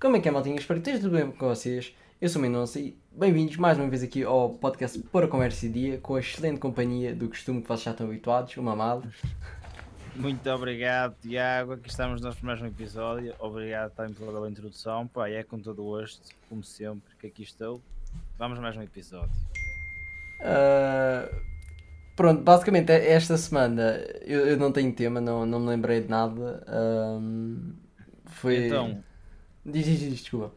Como é que é, maltinha? Espero que esteja tudo bem com vocês. Eu sou o Mendonça e bem-vindos mais uma vez aqui ao podcast Para Conversa e Dia, com a excelente companhia do costume que vocês já estão habituados, o Mamado. Muito obrigado, Tiago. Aqui estamos nós para mais um episódio. Obrigado também pela bela introdução. Pá, é com todo o gosto, como sempre, que aqui estou. Vamos a mais um episódio. Uh, pronto, basicamente é- esta semana eu, eu não tenho tema, não, não me lembrei de nada. Ahm, foi. Então, Diz, diz, diz, desculpa.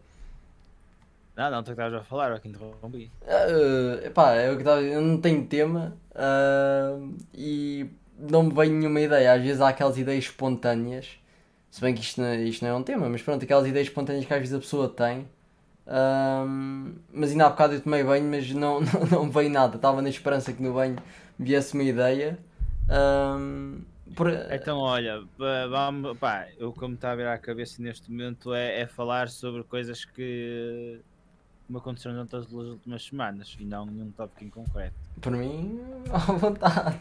não, não, tu estavas a falar, eu que interrompi. Uh, epá, é o que estava eu não tenho tema uh, e não me vem nenhuma ideia. Às vezes há aquelas ideias espontâneas, se bem que isto não, é- isto não é um tema, mas pronto, aquelas ideias espontâneas que às vezes a pessoa tem. Um, mas ainda há bocado eu tomei banho, mas não, não, não veio nada. Estava na esperança que no banho viesse uma ideia. Um, por- Então, olha, pá, vamos, pá, eu como está a vir à cabeça neste momento é, é falar sobre coisas que me aconteceram durante as últimas semanas e não nenhum tópico em concreto. por mim, à vontade.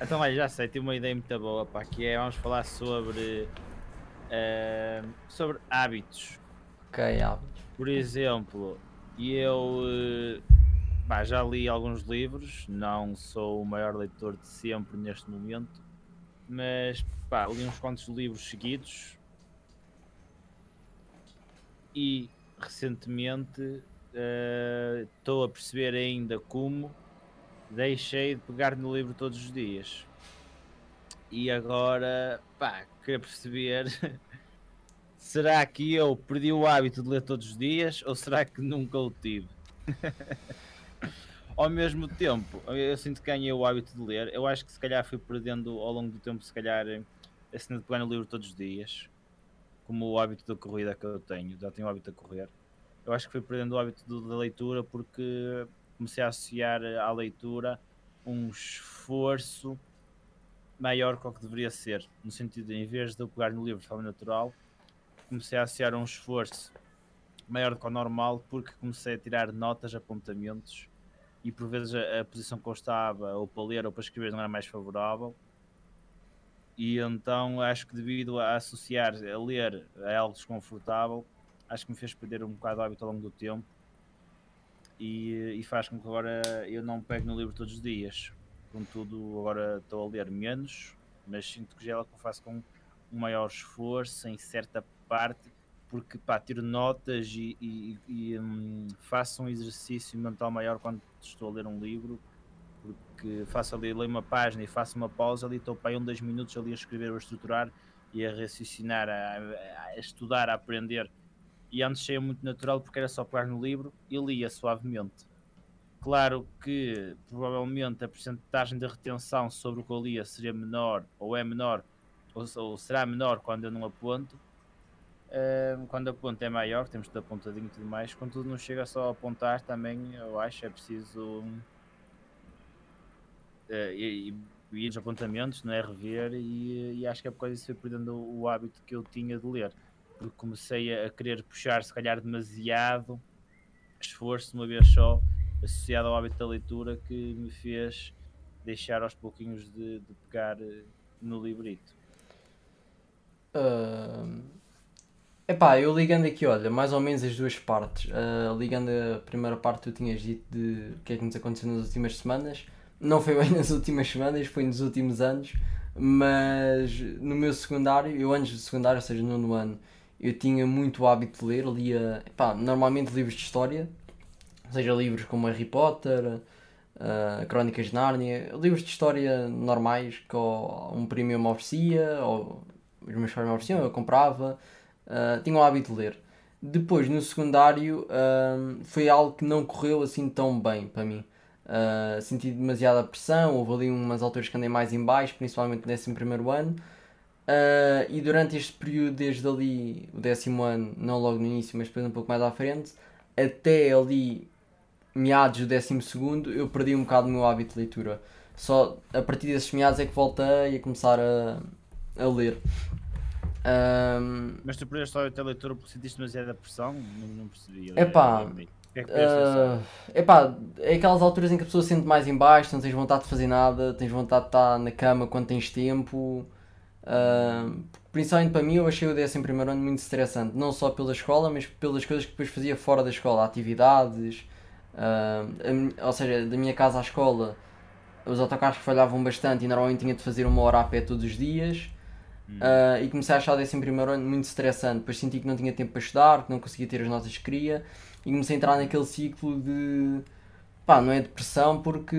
Então, olha, já sei, tenho uma ideia muito boa, pá, que é, vamos falar sobre, eh, sobre hábitos. Ok, ah, Por exemplo, eu eh, pá, já li alguns livros, não sou o maior leitor de sempre neste momento, mas pá, li uns quantos livros seguidos e recentemente eh, estou a perceber ainda como deixei de pegar no livro todos os dias. E agora, pá, queria perceber será que eu perdi o hábito de ler todos os dias ou será que nunca o tive? ao mesmo tempo, eu sinto que ganhei o hábito de ler. Eu acho que se calhar fui perdendo ao longo do tempo, se calhar, a cena de pegar no livro todos os dias, como o hábito da corrida que eu tenho, já tenho o hábito de correr. Eu acho que fui perdendo o hábito da leitura porque comecei a associar à leitura um esforço maior que o que deveria ser. No sentido de, em vez de eu pegar no livro de forma natural, comecei a associar um esforço maior do que o normal porque comecei a tirar notas, apontamentos e por vezes a, a posição que eu estava ou para ler ou para escrever não era mais favorável. E então acho que devido a associar a ler a algo desconfortável acho que me fez perder um bocado o hábito ao longo do tempo. E, e faz com que agora eu não pegue no livro todos os dias. Contudo agora estou a ler menos mas sinto que já é algo que eu faço com um maior esforço em certa parte, porque pá, tiro notas e, e- e, hum, faço um exercício mental maior quando estou a ler um livro, porque faço ali, leio uma página e faço uma pausa ali, estou para aí um, dois minutos ali a escrever ou a estruturar e a raciocinar, a, a estudar, a aprender. E antes saía muito natural porque era só pegar no livro e lia suavemente. Claro que provavelmente a porcentagem de retenção sobre o que eu lia seria menor ou é menor ou, ou será menor quando eu não aponto. Quando aponto é maior, temos tudo apontadinho e tudo mais. Contudo, não chega só a apontar, também eu acho é preciso eh, e, e- apontamentos, não é? Rever, e, e acho que é por causa disso fui perdendo o, hábito que eu tinha de ler, porque comecei a, a querer puxar, se calhar, demasiado esforço de uma vez só, associado ao hábito da leitura, que me fez deixar aos pouquinhos de, de pegar eh, no librito. Uh, epá, eu ligando aqui, olha, mais ou menos as duas partes. Uh, ligando a primeira parte, tu tinhas dito de o que é que nos aconteceu nas últimas semanas. Não foi bem nas últimas semanas, foi nos últimos anos. Mas no meu secundário, eu antes do secundário, ou seja, no nono ano, eu tinha muito hábito de ler. Lia, epá, normalmente livros de história, ou seja, livros como Harry Potter, uh, Crónicas de Nárnia, livros de história normais que ou um primo me oferecia, ou os meus pais me ofereciam, eu comprava, uh, tinha o hábito de ler. Depois, no secundário, um, foi algo que não correu assim tão bem para mim. Uh, senti demasiada pressão, houve ali umas alturas que andei mais em baixo, principalmente no 11 ano. Uh, e durante este período, desde ali, o décimo ano, não logo no início, mas depois um pouco mais à frente, até ali, meados do décimo segundo, eu perdi um bocado o meu hábito de leitura. Só a partir desses meados é que voltei a começar a, a ler. Um, Mas tu perdeste a tua leitura porque sentiste demasiada pressão? Não, não percebi. Epá, O que é perdeste ah, epá, é aquelas alturas em que a pessoa se sente mais em baixo, não tens vontade de fazer nada, tens vontade de estar na cama quando tens tempo. Uh, principalmente para mim, eu achei o 11 ano muito estressante, não só pela escola, mas pelas coisas que depois fazia fora da escola, atividades, uh, ou seja, da minha casa à escola, os autocarros falhavam bastante e normalmente tinha de fazer uma hora a pé todos os dias. Uh, e comecei a achar o 11 ano muito estressante. Depois senti que não tinha tempo para estudar, que não conseguia ter as notas que queria, e comecei a entrar naquele ciclo de pá, não é depressão porque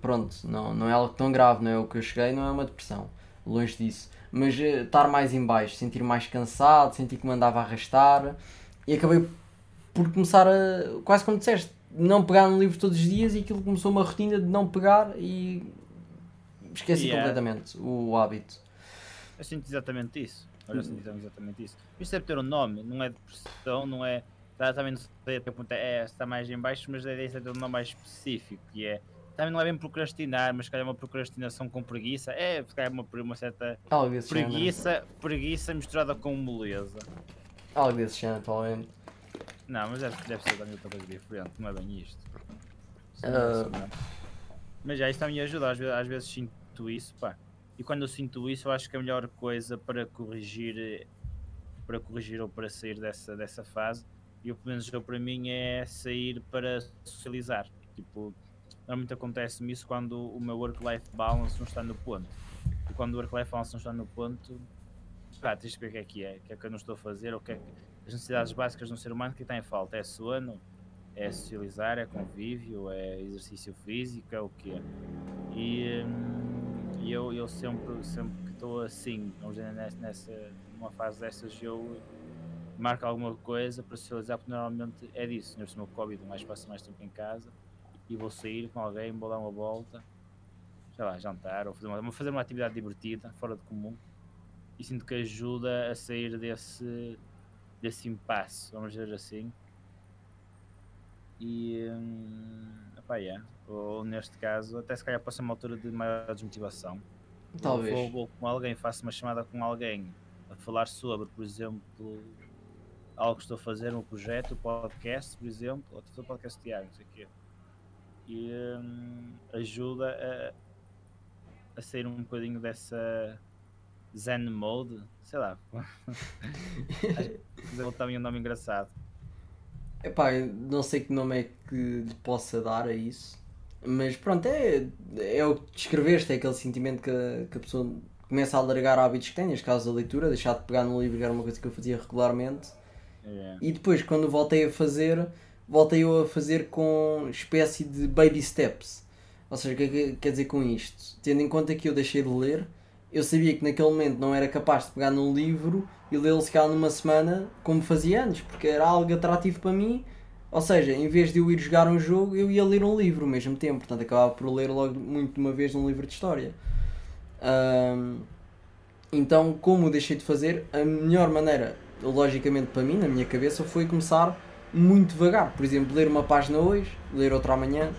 pronto, não, não é algo tão grave, não é o que eu cheguei, não é uma depressão longe disso. Mas uh, estar mais em baixo, sentir mais cansado, sentir que me andava a arrastar e acabei por começar a, quase como disseste, não pegar no livro todos os dias e aquilo começou uma rotina de não pegar e esqueci yeah. completamente o, hábito. Eu sinto exatamente isso. Olha, eu sinto exatamente isso. Isto deve ter um nome, não é depressão, não é. Também não sei até ponto é, está mais em baixo, mas a ideia é ter um nome mais específico, que é também não é bem procrastinar, mas se calhar é uma procrastinação com preguiça. É, se calhar uma, uma certa Algo preguiça, preguiça misturada com moleza. Algo desse género, provavelmente. Não, mas deve, deve ser também outra coisa diferente, não é bem isto. Uh... Mas já, isto também me ajuda, às vezes, às vezes sinto isso, pá. E quando eu sinto isso, eu acho que a melhor coisa para corrigir, para corrigir ou para sair dessa, dessa fase, e pelo menos eu para mim, é sair para socializar. Tipo, Normalmente acontece-me isso quando o meu work-life balance não está no ponto. E quando o work-life balance não está no ponto, pá, tens de ver o que é que é, o que é que eu não estou a fazer, o que é que, as necessidades básicas de um ser humano que está em falta. É sono, é socializar, é convívio, é exercício físico, é o que. E, hum, eu, eu sempre, sempre que estou assim, nessa, nessa, numa fase dessas, eu marco alguma coisa para socializar, porque normalmente é disso. Neste meu Covid, mais passo mais tempo em casa e vou sair com alguém, vou dar uma volta, sei lá, jantar ou fazer uma, fazer uma atividade divertida, fora de comum. E sinto que ajuda a sair desse, desse impasse, vamos dizer assim. E. Hum, epá, yeah. Ou neste caso, até se calhar passa uma altura de maior desmotivação. Talvez. Vou com alguém, faço uma chamada com alguém a falar sobre, por exemplo, algo que estou a fazer, um projeto, um podcast, por exemplo, ou estou a podcast diário, não sei o quê e hum, ajuda a, a sair um bocadinho dessa Zen Mode, sei lá. Ele também um nome engraçado. Epá, não sei que nome é que lhe possa dar a isso, mas pronto, é, é o que descreveste, é aquele sentimento que a, que a pessoa começa a alargar hábitos que tem, neste caso a leitura, deixar de pegar no livro, que era uma coisa que eu fazia regularmente, yeah. e depois quando voltei a fazer voltei eu a fazer com espécie de baby steps. Ou seja, o que, é que quer dizer com isto? Tendo em conta que eu deixei de ler, eu sabia que naquele momento não era capaz de pegar num livro e lê-lo se calhar numa semana como fazia antes, porque era algo atrativo para mim. Ou seja, em vez de eu ir jogar um jogo, eu ia ler um livro ao mesmo tempo. Portanto, acabava por ler logo muito de uma vez um livro de história. Um, então, como deixei de fazer, a melhor maneira, logicamente para mim, na minha cabeça, foi começar muito devagar. Por exemplo, ler uma página hoje, ler outra amanhã.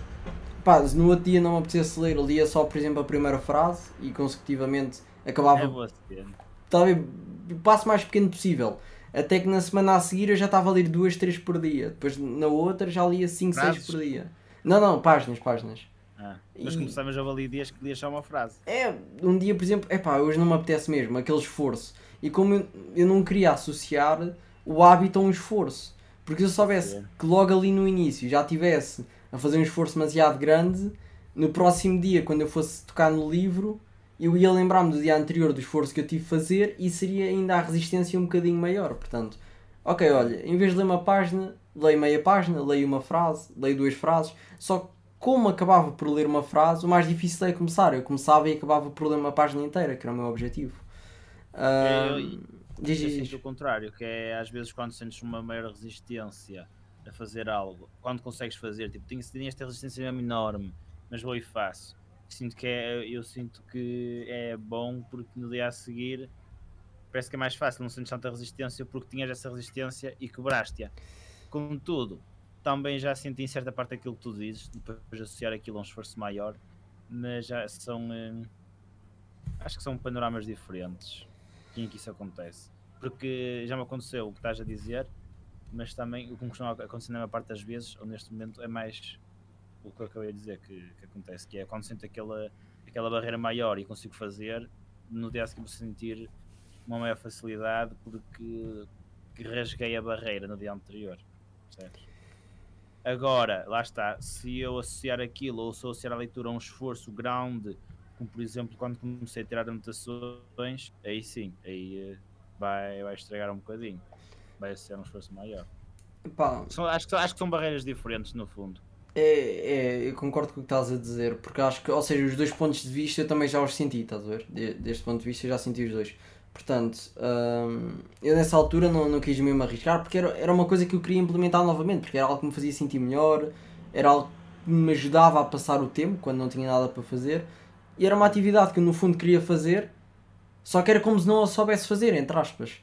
Pá, se no outro dia não me apetecesse ler, lia só, por exemplo, a primeira frase e consecutivamente acabava. É talvez o passo mais pequeno possível. Até que na semana a seguir eu já estava a ler duas, três por dia. Depois na outra já lia 5, 6 por dia. Não, não, páginas, páginas. Ah, mas e... começamos a valer dias que lias só uma frase. É, um dia, por exemplo, é pá, hoje não me apetece mesmo, aquele esforço. E como eu, eu não queria associar o hábito a um esforço. Porque se eu soubesse que logo ali no início já tivesse a fazer um esforço demasiado grande, no próximo dia, quando eu fosse tocar no livro, eu ia lembrar-me do dia anterior do esforço que eu tive de fazer e seria ainda a resistência um bocadinho maior. Portanto, ok, olha, em vez de ler uma página, leio meia página, leio uma frase, leio duas frases. Só que como acabava por ler uma frase, o mais difícil é começar. Eu começava e acabava por ler uma página inteira, que era o meu objetivo. Um, Diz, eu sinto o contrário, que é às vezes quando sentes uma maior resistência a fazer algo, quando consegues fazer, tipo, tinha esta resistência mesmo enorme, mas vou e faço. Sinto que é, eu sinto que é bom porque no dia a seguir parece que é mais fácil, não sentes tanta resistência porque tinhas essa resistência e quebraste-a. Contudo, também já senti em certa parte aquilo que tu dizes, depois de associar aquilo a um esforço maior, mas já são. Hum, acho que são panoramas diferentes em que isso acontece. Porque já me aconteceu o que estás a dizer, mas também o que me costuma acontecer na maior parte das vezes, ou neste momento, é mais o que eu acabei de dizer que, que acontece, que é quando sinto aquela, aquela barreira maior e consigo fazer, no dia a seguir vou sentir uma maior facilidade porque rasguei a barreira no dia anterior. Percebes? Agora, lá está, se eu associar aquilo ou se eu associar a leitura a um esforço grande, como por exemplo quando comecei a tirar anotações, aí sim, aí eh, vai, vai estragar um bocadinho. Vai ser um esforço maior. São- acho, que, acho que são barreiras diferentes no fundo. É, é, eu concordo com o que estás a dizer, porque acho que, ou seja, os dois pontos de vista eu também já os senti, estás a ver? De- deste ponto de vista eu já senti os dois. Portanto, hum, eu nessa altura não, não quis mesmo arriscar, porque era, era uma coisa que eu queria implementar novamente, porque era algo que me fazia sentir melhor, era algo que me ajudava a passar o tempo quando não tinha nada para fazer, e era uma atividade que eu no fundo queria fazer, só que era como se não a soubesse fazer, entre aspas.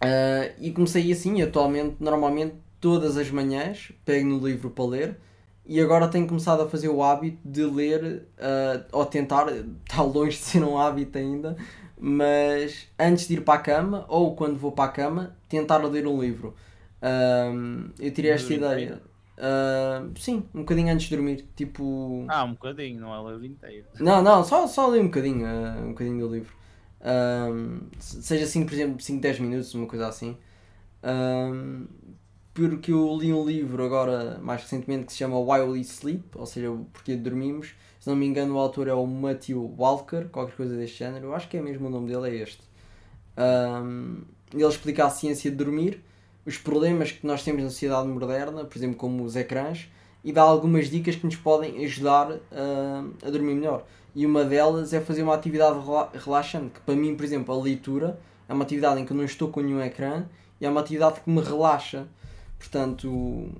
Ah, e comecei assim, atualmente, normalmente, todas as manhãs, pego no livro para ler e agora tenho começado a fazer o hábito de ler, ah, ou tentar, está longe de ser um hábito ainda, mas antes de ir para a cama ou quando vou para a cama, tentar ler um livro. Ahm, eu tirei esta ideia. Ah, sim, um bocadinho antes de dormir. Tipo. Ah, um bocadinho, não é o livro inteiro. Não, não, só, só li um bocadinho, ah, um bocadinho do livro. Seja assim, por exemplo, 5, 10 minutos, uma coisa assim. Ahm, porque eu li um livro agora, mais recentemente, que se chama While We Sleep, ou seja, o Porquê Dormimos. Se não me engano, o autor é o Matthew Walker, qualquer coisa deste género. Eu acho que é mesmo o nome dele, é este. Ahm, ele explica a ciência de dormir, os problemas que nós temos na sociedade moderna, por exemplo, como os ecrãs, e dá algumas dicas que nos podem ajudar ah, a dormir melhor. E uma delas é fazer uma atividade rela- relaxante, que para mim, por exemplo, a leitura é uma atividade em que eu não estou com nenhum ecrã e é uma atividade que me relaxa. Portanto,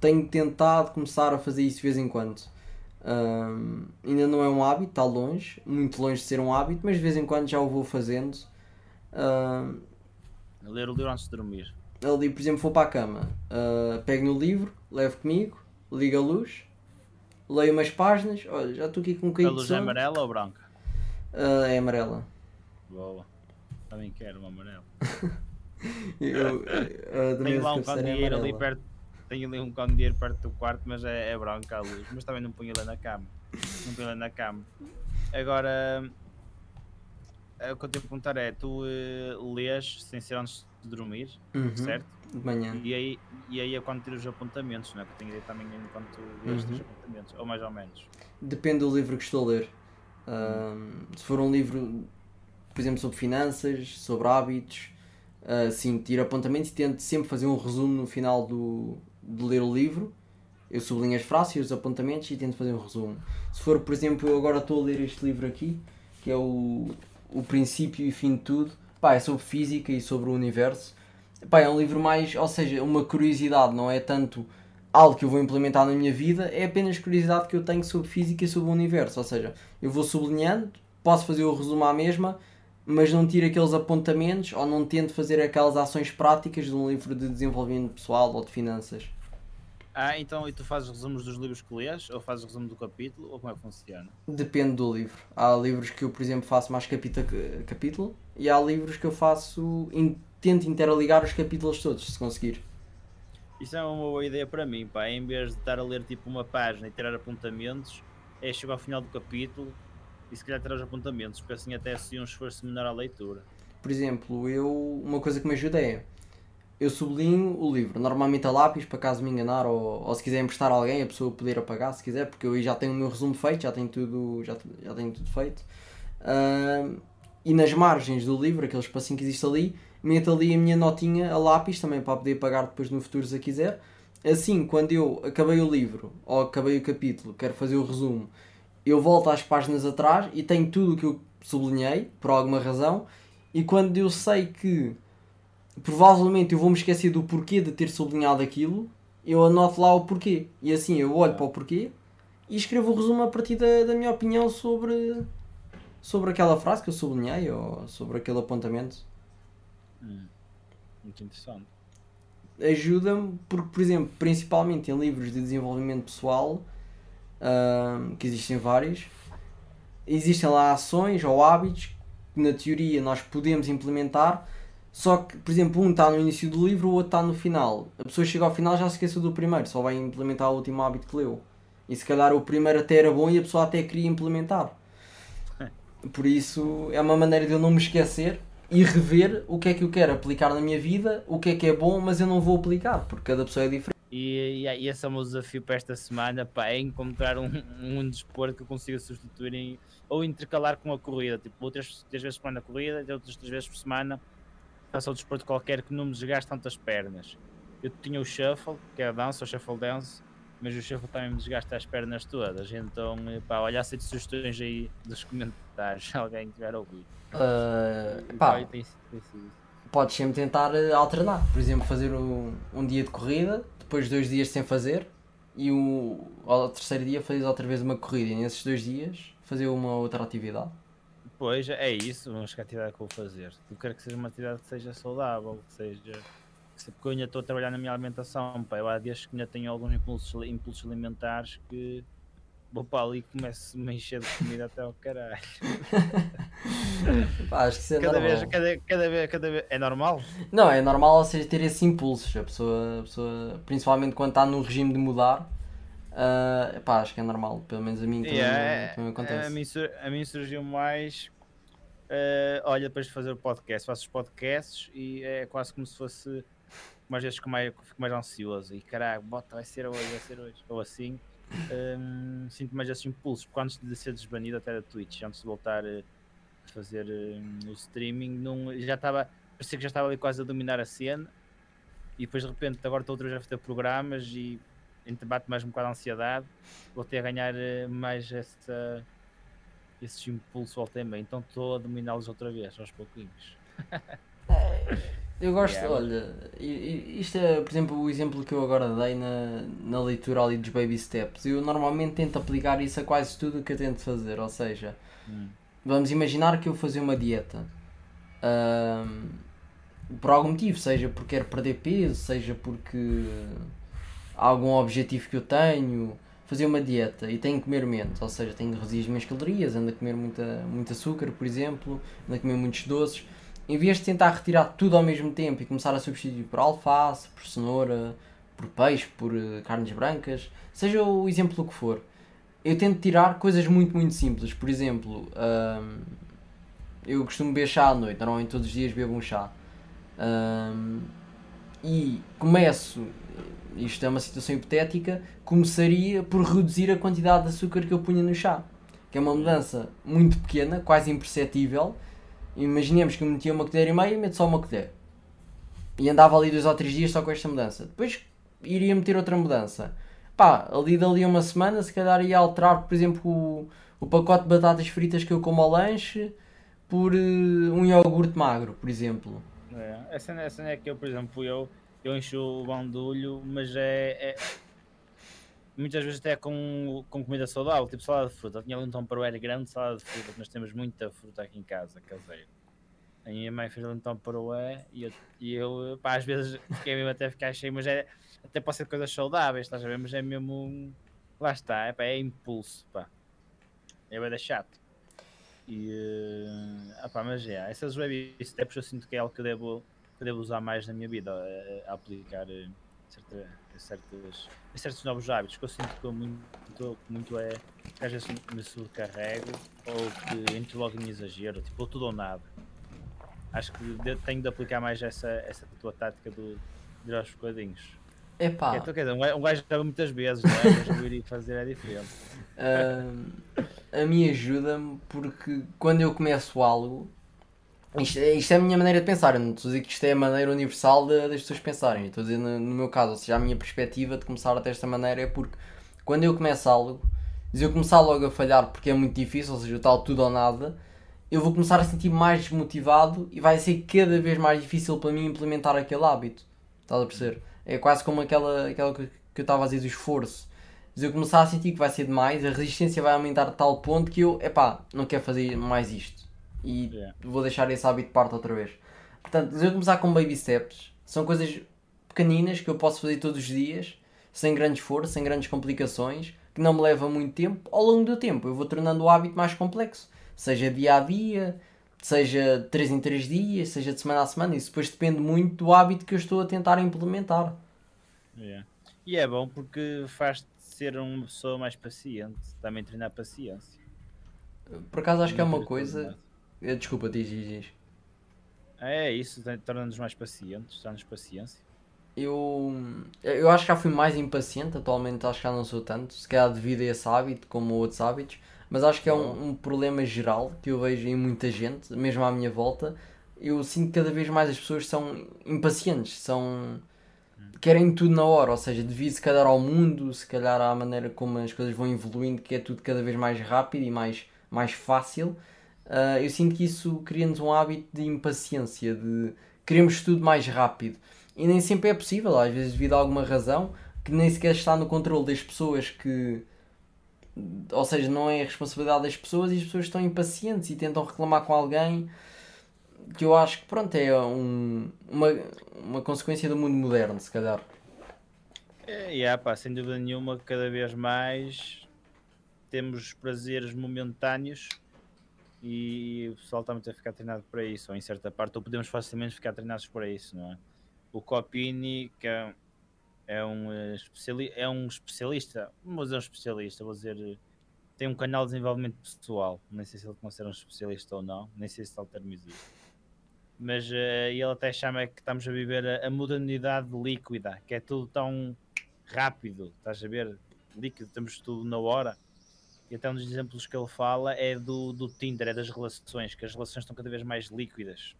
tenho tentado começar a fazer isso de vez em quando. Ahm, ainda não é um hábito, está longe, muito longe de ser um hábito, mas de vez em quando já o vou fazendo. Ahm, Ler o livro antes de dormir. ali, por exemplo, vou para a cama, ah, pego no livro, levo comigo, ligo a luz, leio umas páginas, olha, já estou aqui com um A bocadinho de luz é amarela ou branca? Ah, é amarela. Boa. Também quero uma amarela. Eu, da Tenho lá um candeeiro ali perto. Tenho ali um candeeiro perto do quarto, mas é, é branca a luz. Mas também não ponho ele na cama. Não ponho ele na cama. Agora, eh, o que eu tenho a perguntar é: tu eh, lês sem ser antes de dormir, Uhum, certo? De manhã. E aí, e aí é quando tiras os apontamentos, não é? Que eu tenho ideia também enquanto lês Uhum. os apontamentos, ou mais ou menos. Depende do livro que estou a ler. Ahm, se for um livro, por exemplo, sobre finanças, sobre hábitos, ah, sim, tiro apontamentos e tento sempre fazer um resumo no final do, de ler o livro. Eu sublinho as frases e os apontamentos e tento fazer um resumo. Se for, por exemplo, eu agora estou a ler este livro aqui, que é o, o Princípio e Fim de Tudo, pá, é sobre física e sobre o universo. Pá, é um livro mais, ou seja, uma curiosidade, não é tanto algo que eu vou implementar na minha vida, é apenas curiosidade que eu tenho sobre física e sobre o universo. Ou seja, eu vou sublinhando, posso fazer o resumo à mesma, mas não tiro aqueles apontamentos ou não tento fazer aquelas ações práticas de um livro de desenvolvimento pessoal ou de finanças. Ah, então e tu fazes resumos dos livros que lês, ou fazes resumo do capítulo, ou como é que funciona? Depende do livro. Há livros que eu, por exemplo, faço mais capítulo, capítulo e há livros que eu faço, in- tento interligar os capítulos todos, se conseguir. Isso é uma boa ideia para mim, pá. Em vez de estar a ler tipo uma página e tirar apontamentos, é chegar ao final do capítulo e se calhar os apontamentos, porque assim até se um esforço menor à leitura. Por exemplo, eu uma coisa que me ajuda é eu sublinho o livro, normalmente a lápis para caso me enganar ou, ou se quiser emprestar a alguém a pessoa poder apagar se quiser, porque eu aí já tenho o meu resumo feito, já tenho tudo, já, já tenho tudo feito. Ahm, e nas margens do livro, aquele espacinho que existe ali, meto ali a minha notinha a lápis também para poder apagar depois no futuro se eu quiser. Assim, quando eu acabei o livro ou acabei o capítulo, quero fazer o resumo, eu volto às páginas atrás e tenho tudo o que eu sublinhei, por alguma razão, e quando eu sei que provavelmente eu vou me esquecer do porquê de ter sublinhado aquilo, eu anoto lá o porquê. E assim eu olho para o porquê e escrevo o resumo a partir da, da minha opinião sobre, sobre aquela frase que eu sublinhei ou sobre aquele apontamento. Hum, Muito interessante. Ajuda-me porque, por exemplo, principalmente em livros de desenvolvimento pessoal, que existem vários, existem lá ações ou hábitos que na teoria nós podemos implementar, só que, por exemplo, um está no início do livro, o outro está no final. A pessoa chega ao final e já se esqueceu do primeiro, só vai implementar o último hábito que leu. E se calhar o primeiro até era bom e a pessoa até queria implementar. Por isso é uma maneira de eu não me esquecer e rever o que é que eu quero aplicar na minha vida, o que é que é bom, mas eu não vou aplicar, porque cada pessoa é diferente. E, e, e esse é o meu desafio para esta semana, pá, é encontrar um, um desporto que eu consiga substituir em, ou intercalar com a corrida, tipo, outras três vezes por semana corrida, outras três vezes por semana faça um desporto qualquer que não me desgaste tantas pernas. Eu tinha o shuffle, que é a dança, o shuffle dance, mas o shuffle também me desgasta as pernas todas, então, pá, olha, aceito sugestões aí dos comentários, se alguém tiver a ouvir. Uh, pá, tem, tem podes sempre tentar eh, alternar, por exemplo, fazer um, um dia de corrida, depois dois dias sem fazer e o, ao terceiro dia fazes outra vez uma corrida e nesses dois dias fazer uma outra atividade. Pois, é isso, mas que atividade que eu vou fazer? Eu quero que seja uma atividade que seja saudável, que seja... Porque eu ainda estou a trabalhar na minha alimentação, pá. Eu há dias que ainda tenho alguns impulsos, impulsos alimentares que vou para ali e começo a me encher de comida até ao caralho. Pá, acho que isso é cada normal. Vez, cada, cada, vez, cada vez. É normal? Não, é normal ou seja, ter esses impulsos. A pessoa, a pessoa principalmente quando está no regime de mudar, uh, pá, acho que é normal. Pelo menos a mim também, yeah, também acontece. A mim, a mim surgiu mais. Uh, olha, depois de fazer o podcast, faço os podcasts e é quase como se fosse. Mais vezes fico mais, fico mais ansioso e caralho, bota, vai ser hoje, vai ser hoje. Ou assim um, sinto mais esses impulsos, porque antes de ser desbanido até da Twitch, antes de voltar uh, a fazer uh, o streaming, já estava, parecia que já estava ali quase a dominar a cena, e depois de repente agora estou outra vez a fazer programas e bate mais um bocado a ansiedade, voltei a ganhar uh, mais essa, esse impulso ao tema, então estou a dominá-los outra vez, aos pouquinhos. Eu gosto, yeah. olha, isto é, por exemplo, o exemplo que eu agora dei na, na leitura ali dos baby steps. Eu normalmente tento aplicar isso a quase tudo o que eu tento fazer, ou seja, hum. vamos imaginar que eu fazer uma dieta. Um, por algum motivo, seja porque quero perder peso, seja porque há algum objetivo que eu tenho, fazer uma dieta e tenho que comer menos, ou seja, tenho que reduzir as minhas calorias, ando a comer muita, muito açúcar, por exemplo, ando a comer muitos doces em vez de tentar retirar tudo ao mesmo tempo e começar a substituir por alface, por cenoura, por peixe, por uh, carnes brancas, seja o exemplo que for, eu tento tirar coisas muito, muito simples. Por exemplo, eu costumo beber chá à noite, normalmente todos os dias bebo um chá. E começo, isto é uma situação hipotética, começaria por reduzir a quantidade de açúcar que eu punha no chá. Que é uma mudança muito pequena, quase imperceptível, Imaginemos que eu metia uma colher e meia e meto só uma colher. E andava ali dois ou três dias só com esta mudança. Depois iria meter outra mudança. Pá, ali dali uma semana se calhar ia alterar, por exemplo, o, o pacote de batatas fritas que eu como ao lanche por uh, um iogurte magro, por exemplo. É, essa, essa é que eu, por exemplo, eu, eu encho o bandulho, mas é, é muitas vezes até com, com comida saudável, tipo salada de fruta. Eu tinha ali um tupperware grande salada de fruta, nós temos muita fruta aqui em casa, caseira. A minha mãe fez ali um tupperware e eu, e eu pá, às vezes fiquei mesmo até ficar cheio, mas é, até pode ser coisas saudáveis, estás a ver? Mas é mesmo, lá está, é, pá, é impulso, pá. É bem chato. E, uh, mas é, essas baby steps eu sinto que é algo que eu devo, que devo usar mais na minha vida, a, a aplicar uh, certa, certos, certos novos hábitos que eu sinto que eu muito, muito é que às vezes me sobrecarrego ou que entro logo em exagero, tipo, ou tudo ou nada. Acho que tenho de aplicar mais essa, essa tua tática do, de ir aos bocadinhos. Epá. Então, quer dizer, um gajo joga muitas vezes, não é? mas o ir fazer é diferente. Uh, a mim ajuda-me porque quando eu começo algo, isto, é, isto é a minha maneira de pensar, eu não estou a dizer que isto é a maneira universal de, das pessoas pensarem, estou a dizer no, no, meu caso, ou seja, a minha perspectiva de começar desta maneira é porque quando eu começo algo, se eu começar logo a falhar porque é muito difícil, ou seja, o tal tudo ou nada, eu vou começar a sentir mais desmotivado e vai ser cada vez mais difícil para mim implementar aquele hábito. Estás a perceber? É quase como aquela, aquela que, que eu estava a dizer do esforço. Se eu começar a sentir que vai ser demais, a resistência vai aumentar a tal ponto que eu, epá, não quero fazer mais isto e yeah. vou deixar esse hábito de parte outra vez. Portanto, se eu começar com baby steps, são coisas pequeninas que eu posso fazer todos os dias, sem grande esforço, sem grandes complicações, que não me leva muito tempo. Ao longo do tempo, eu vou tornando o hábito mais complexo, seja dia a dia, seja de 3 em 3 dias, seja de semana a semana. Isso depois depende muito do hábito que eu estou a tentar implementar. Yeah. E é bom porque faz-te ser uma pessoa mais paciente, também treinar paciência. Por acaso acho que é uma coisa. Eh, Desculpa, diz, diz, diz. É isso, tem- torna-nos mais pacientes, dá-nos paciência. Eu, eu acho que já fui mais impaciente, atualmente acho que já não sou tanto, se calhar devido a esse hábito, como outros hábitos, mas acho que é um, um problema geral que eu vejo em muita gente, mesmo à minha volta. Eu sinto que cada vez mais as pessoas são impacientes, são. querem tudo na hora, ou seja, devido se calhar ao mundo, se calhar à maneira como as coisas vão evoluindo, que é tudo cada vez mais rápido e mais, mais fácil. Ah, eu sinto que isso cria-nos um hábito de impaciência, de queremos tudo mais rápido. E nem sempre é possível, às vezes devido a alguma razão que nem sequer está no controle das pessoas que. Ou seja, não é a responsabilidade das pessoas e as pessoas estão impacientes e tentam reclamar com alguém que eu acho que pronto é um, uma, uma consequência do mundo moderno, se calhar. É, há, pá, sem dúvida nenhuma, cada vez mais temos prazeres momentâneos e o pessoal está muito a ficar treinado para isso, ou em certa parte, ou podemos facilmente ficar treinados para isso, não é? O Copini, que é, é um, eh, especiali é um especialista, vou dizer um especialista, vou dizer, eh, tem um canal de desenvolvimento pessoal, nem sei se ele considera um especialista ou não, nem sei se tal termo existe. Mas eh, ele até chama que estamos a viver a, a modernidade líquida, que é tudo tão rápido, estás a ver? Líquido, temos tudo na hora. E até um dos exemplos que ele fala é do, do Tinder, é das relações, que as relações estão cada vez mais líquidas.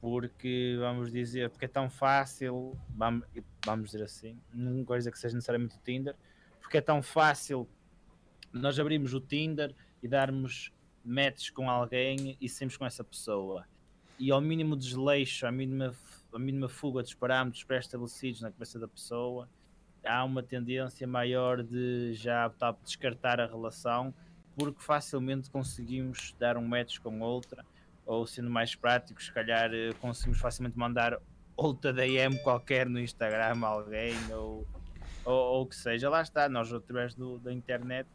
Porque, vamos dizer, porque é tão fácil, vamos, vamos dizer assim, não quero dizer que seja necessariamente o Tinder, porque é tão fácil nós abrirmos o Tinder e darmos matches com alguém e saímos com essa pessoa. E ao mínimo desleixo, à mínima, à mínima fuga dos parâmetros pré-estabelecidos na cabeça da pessoa, há uma tendência maior de já optar descartar a relação, porque facilmente conseguimos dar um match com outra, ou sendo mais práticos, se calhar eh, conseguimos facilmente mandar outra DM qualquer no Instagram a alguém, ou, ou, o que seja. Lá está, nós através do, da internet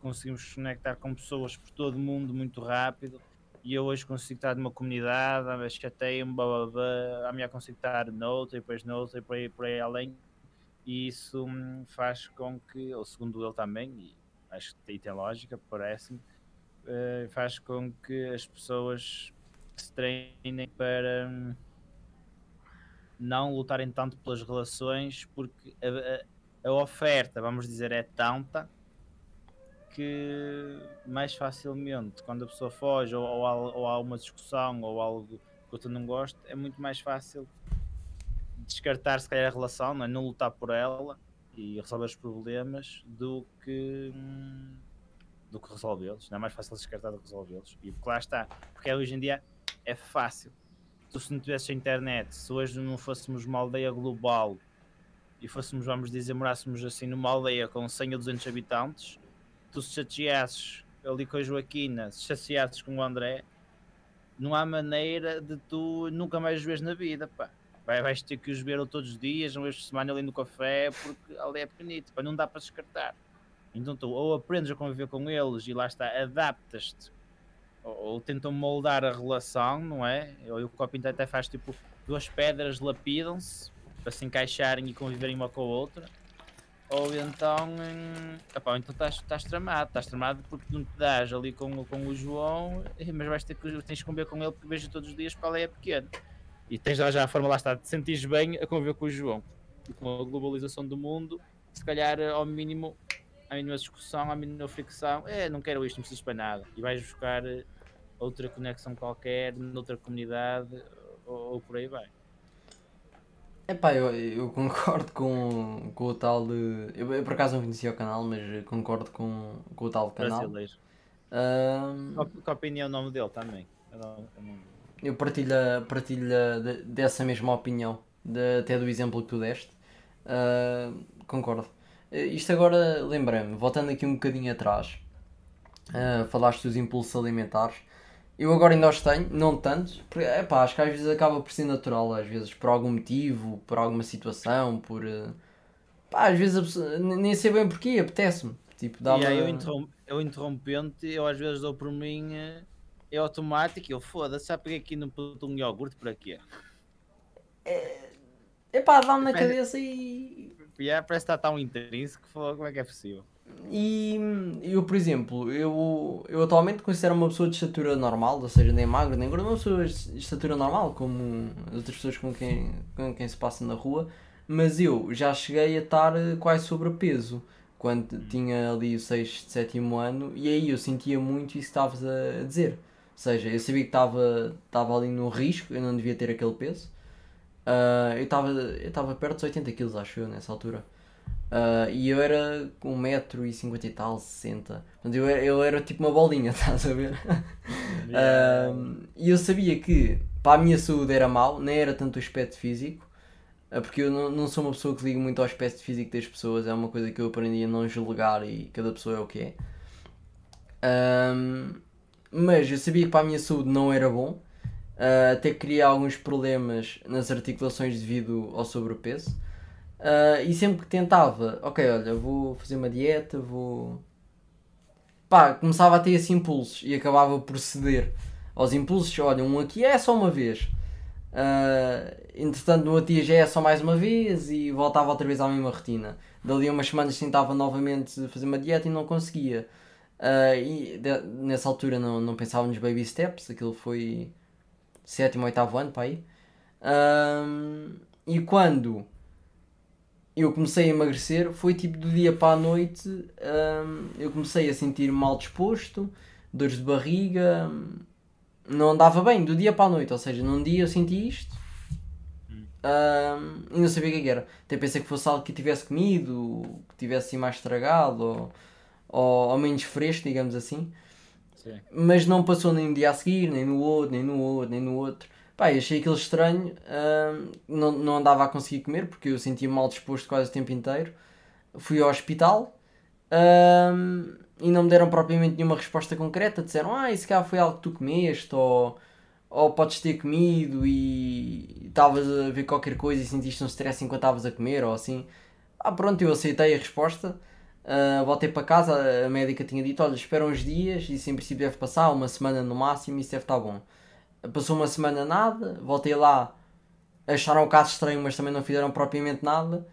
conseguimos conectar com pessoas por todo o mundo muito rápido. E eu hoje consigo estar numa comunidade, blá, amanhã consigo estar noutra, e depois noutra, e por aí, por aí além e isso hum, faz com que, ou segundo ele também, e acho que tem- lógica, parece-me, eh, faz com que as pessoas se treinem para hum, não lutarem tanto pelas relações, porque a, a- a oferta, vamos dizer, é tanta que mais facilmente, quando a pessoa foge ou, ou há, ou há uma discussão ou algo que outro não gosta, é muito mais fácil descartar se calhar a relação, não, é? não lutar por ela e resolver os problemas do que hum, do que resolvê-los. Não é mais fácil descartar do que resolvê-los. E porque lá está, porque hoje em dia é fácil. Tu se não tivesses a internet, se hoje não fôssemos uma aldeia global e fôssemos, vamos dizer, morássemos assim numa aldeia com 100 ou 200 habitantes, tu se chateasses ali com a Joaquina, se chateasses com o André, não há maneira de tu nunca mais os vês na vida, pá. Vai, vais ter que os ver todos os dias, uma vez por semana ali no café, porque ali é pequenito, pá, não dá para descartar. Então tu ou aprendes a conviver com eles e lá está, adaptas-te, ou, ou tentam moldar a relação, não é? Ou o Copinto até faz tipo duas pedras lapidam-se para se encaixarem e conviverem uma com a outra. Ou então, então estás, estás tramado, estás tramado porque não te dás ali com, com o João, mas vais ter que tens que conviver com ele porque vejo todos os dias ele é pequeno. E tens lá já a forma lá está de te sentires bem a conviver com o João. E com a globalização do mundo, se calhar ao mínimo, à mínima discussão, à mínima fricção, é, não quero isto, não preciso para nada. E vais buscar eh, outra conexão qualquer, noutra comunidade, ou, ou por aí vai. Epá, eu, eu concordo com, com o tal de. Eu, eu por acaso não conhecia o canal, mas concordo com, com o tal canal. Brasileiro. Ahm, Qual, qual a opinião é o nome dele também? Eu não- eu não- eu partilho, partilho de- dessa mesma opinião, de- até do exemplo que tu deste. Ahm, concordo. Eh, Isto agora lembrei-me, voltando aqui um bocadinho atrás, ah, falaste dos impulsos alimentares. Eu agora ainda os tenho, não tanto, porque epá, acho que às vezes acaba por ser natural, às vezes por algum motivo, por alguma situação, por. eh, Pá, às vezes pessoa- nem sei bem porquê, apetece-me. Tipo, dá E aí eu, interrom eu interrompente, eu às vezes dou por mim, eh, é automático, eu foda-se, já peguei aqui no puto um iogurte para quê? Epá, dá-me na cabeça e. E é, parece que está tão intrínseco, como é que é possível? e eu, por exemplo, eu, eu atualmente considero uma pessoa de estatura normal, ou seja, nem magro nem gordo, uma pessoa de estatura normal, como as outras pessoas com quem, com quem se passa na rua, mas eu já cheguei a estar eh, quase sobrepeso quando tinha ali o 6, 7 ano, e aí eu sentia muito isso que estavas a dizer. Ou seja, eu sabia que estava, estava ali no risco, eu não devia ter aquele peso. Uh, eu estava eu estava perto dos 80 kg, acho eu, nessa altura. Uh, e eu era com 1,50m e tal, 60 Portanto, eu, eu era tipo uma bolinha, estás a ver? Uh, e eu sabia que para a minha saúde era mau, nem era tanto o aspecto físico, porque eu não, não sou uma pessoa que liga muito ao aspecto físico das pessoas, é uma coisa que eu aprendi a não julgar e cada pessoa é o que é. Mas eu sabia que para a minha saúde não era bom, até criar alguns problemas nas articulações devido ao sobrepeso. Uh, e sempre que tentava, ok, olha, vou fazer uma dieta, vou. pá, começava a ter esses impulsos e acabava por ceder aos impulsos. Olha, um aqui é só uma vez. Uh, entretanto, no outro dia já é só mais uma vez e voltava outra vez à mesma rotina. Dali a umas semanas tentava novamente fazer uma dieta e não conseguia. Uh, e de, nessa altura não, não pensava nos baby steps, aquilo foi sétimo, oitavo ano para aí. Uh, e quando eu comecei a emagrecer, foi tipo do dia para a noite, hum, eu comecei a sentir mal disposto, dores de barriga, não andava bem do dia para a noite, ou seja, num dia eu senti isto hum, e não sabia o que era. Até pensei que fosse algo que tivesse comido, que tivesse assim mais estragado ou, ou, ou menos fresco, digamos assim. Sim. Mas não passou nem no dia a seguir, nem no outro, nem no outro, nem no outro. Pá, achei aquilo estranho, uh, não, não andava a conseguir comer porque eu sentia mal disposto quase o tempo inteiro. Fui ao hospital uh, e não me deram propriamente nenhuma resposta concreta. Disseram, ah, isso cá foi algo que tu comeste ou, ou podes ter comido e estavas a ver qualquer coisa e sentiste um stress enquanto estavas a comer ou assim. Ah, pronto, eu aceitei a resposta. Uh, voltei para casa, a médica tinha dito, olha, espera uns dias, isso em princípio deve passar, uma semana no máximo, isso deve estar bom. Passou uma semana nada, voltei lá, acharam o caso estranho, mas também não fizeram propriamente nada.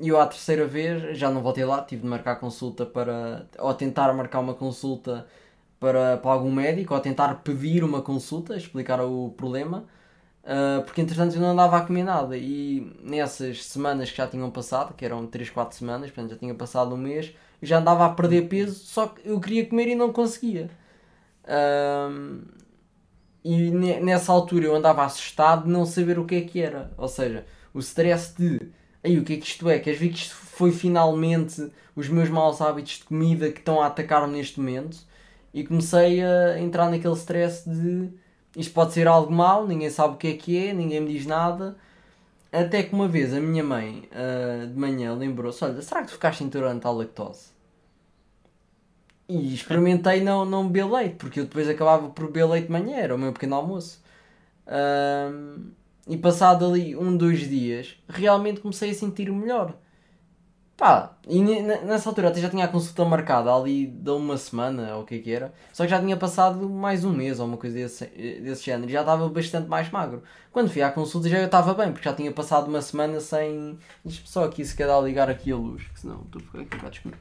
E eu à terceira vez já não voltei lá, tive de marcar consulta para. ou tentar marcar uma consulta para, para algum médico, ou tentar pedir uma consulta, explicar o problema, uh, porque entretanto eu não andava a comer nada. E nessas semanas que já tinham passado, que eram 3, 4 semanas, portanto já tinha passado um mês, eu já andava a perder peso, só que eu queria comer e não conseguia. Um, e nessa altura eu andava assustado de não saber o que é que era. Ou seja, o stress de aí o que é que isto é? Queres ver que isto foi finalmente os meus maus hábitos de comida que estão a atacar-me neste momento? E comecei a entrar naquele stress de isto pode ser algo mau, ninguém sabe o que é que é, ninguém me diz nada. Até que uma vez a minha mãe uh, de manhã lembrou-se: Olha, será que tu ficaste intolerante à lactose? E experimentei não, não beber leite, porque eu depois acabava por beber leite de manhã, era o meu pequeno almoço. Um, e passado ali um, dois dias, realmente comecei a sentir melhor. Pá, e nessa altura até já tinha a consulta marcada ali de uma semana, ou o que é que era. Só que já tinha passado mais um mês ou uma coisa desse, desse género. Já estava bastante mais magro. Quando fui à consulta já estava bem, porque já tinha passado uma semana sem. Deixa-me só aqui se calhar ligar aqui a luz, que senão estou a ficar aqui para.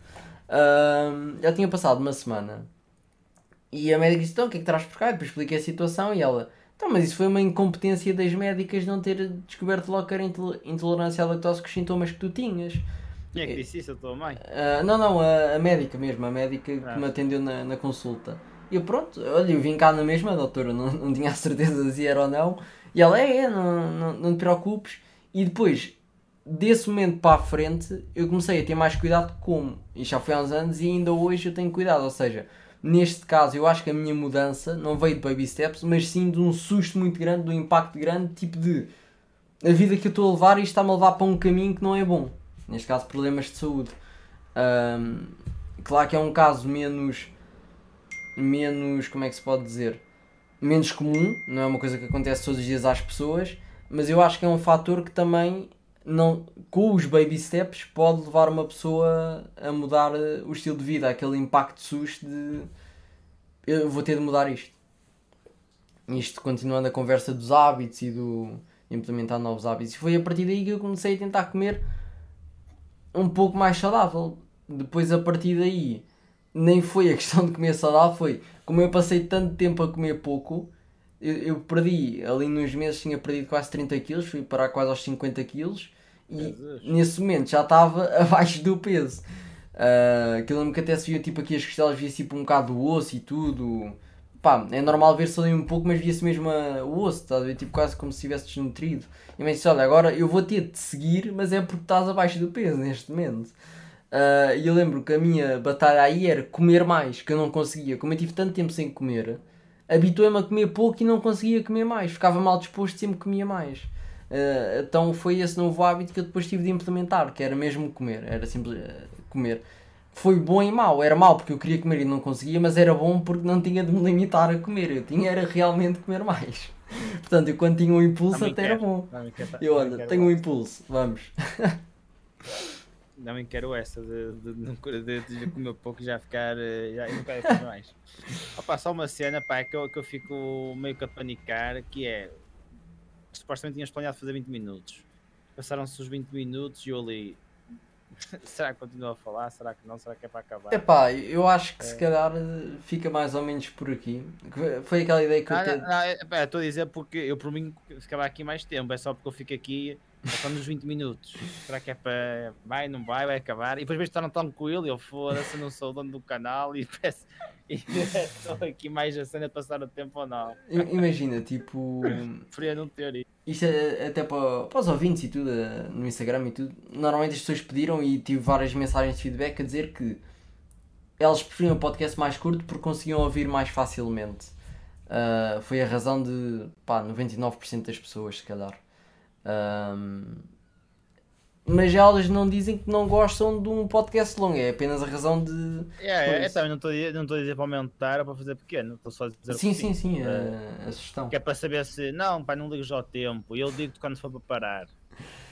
Uh, já tinha passado uma semana e a médica disse: Então, o que é que traz por cá? depois expliquei a situação e ela: Então, mas isso foi uma incompetência das médicas não ter descoberto logo que era intolerância à lactose com os sintomas que tu tinhas. Quem é que disse isso? A tua mãe? Uh, não, não, a, a, médica mesmo, a médica ah. que me atendeu na, na consulta. E eu, pronto, olha, eu vim cá na mesma, doutora, não, não tinha a certeza se era ou não. E ela: É, é não, não, não te preocupes. E depois desse momento para a frente eu comecei a ter mais cuidado como. E já foi há uns anos e ainda hoje eu tenho cuidado. Ou seja, neste caso eu acho que a minha mudança não veio de baby steps, mas sim de um susto muito grande, de um impacto grande, tipo de a vida que eu estou a levar e está-me a levar para um caminho que não é bom. Neste caso, problemas de saúde. Um, claro que é um caso menos. menos. como é que se pode dizer? Menos comum, não é uma coisa que acontece todos os dias às pessoas, mas eu acho que é um fator que também não, com os baby steps pode levar uma pessoa a mudar eh, o estilo de vida, aquele impacto susto de eu vou ter de mudar isto. Isto continuando a conversa dos hábitos e do implementar novos hábitos. E foi a partir daí que eu comecei a tentar comer um pouco mais saudável. depois a partir daí, nem foi a questão de comer saudável, foi como eu passei tanto tempo a comer pouco, eu, eu perdi, ali nos meses tinha perdido quase 30 quilos, fui parar quase aos 50 quilos e Jesus. nesse momento já estava abaixo do peso. Uh, que eu lembro que até se via tipo aqui as costelas, via tipo um bocado do osso e tudo. Pá, é normal ver-se ali um pouco, mas via-se mesmo a- o osso, estás a ver? Tipo quase como se estivesse desnutrido. E me disse: Olha, agora eu vou ter de seguir, mas é porque estás abaixo do peso neste momento. Ah, E eu lembro que a minha batalha aí era comer mais, que eu não conseguia. Como eu tive tanto tempo sem comer, habituei-me a comer pouco e não conseguia comer mais. Ficava mal disposto sempre comia mais. Ah, então foi esse novo hábito que eu depois tive de implementar, que era mesmo comer, era simples ah, comer. Foi bom e mau, era mau porque eu queria comer e não conseguia, mas era bom porque não tinha de me limitar a comer, eu tinha era realmente comer mais. Portanto, eu quando tinha um impulso até era quero. bom. Também quero- Eu olha, quero tenho um impulso, vamos. Também quero essa de, de, de, de, comer pouco e já ficar. eh, Já, eu não quero comer mais. Opa, só uma cena pá, que, eu, que eu fico meio que a panicar, que é. Supostamente tinhas planeado fazer 20 minutos. Passaram-se os 20 minutos e eu ali. Será que continua a falar? Será que não? Será que é para acabar? Epá, eu acho que se É. calhar eh, fica mais ou menos por aqui. Foi aquela ideia que eu Não, te... não, não, é- pá, Estou a dizer porque eu por mim ficava aqui mais tempo, é só porque eu fico aqui só nos 20 minutos. Será que é para. Vai, não vai, vai acabar? E depois vejo que está tranquilo, eu foda-se, eu não sou o dono do canal e peço. E estou aqui mais a cena de passar o tempo ou não. Imagina, tipo, Preferia não ter isso. isto é até para, para os ouvintes e tudo, eh, no Instagram e tudo. Normalmente as pessoas pediram e tive várias mensagens de feedback a dizer que elas preferiam o podcast mais curto porque conseguiam ouvir mais facilmente. Ah, foi a razão de, pá, 99% das pessoas, se calhar. Ahm, mas elas não dizem que não gostam de um podcast longo, é apenas a razão de. É, é, também não estou a dizer- para aumentar ou para fazer pequeno, estou só a dizer. Sim, sim, sim, Eh, a, sugestão. Que é para saber se, não, pá, não ligas ao tempo, eu digo-te quando for para parar.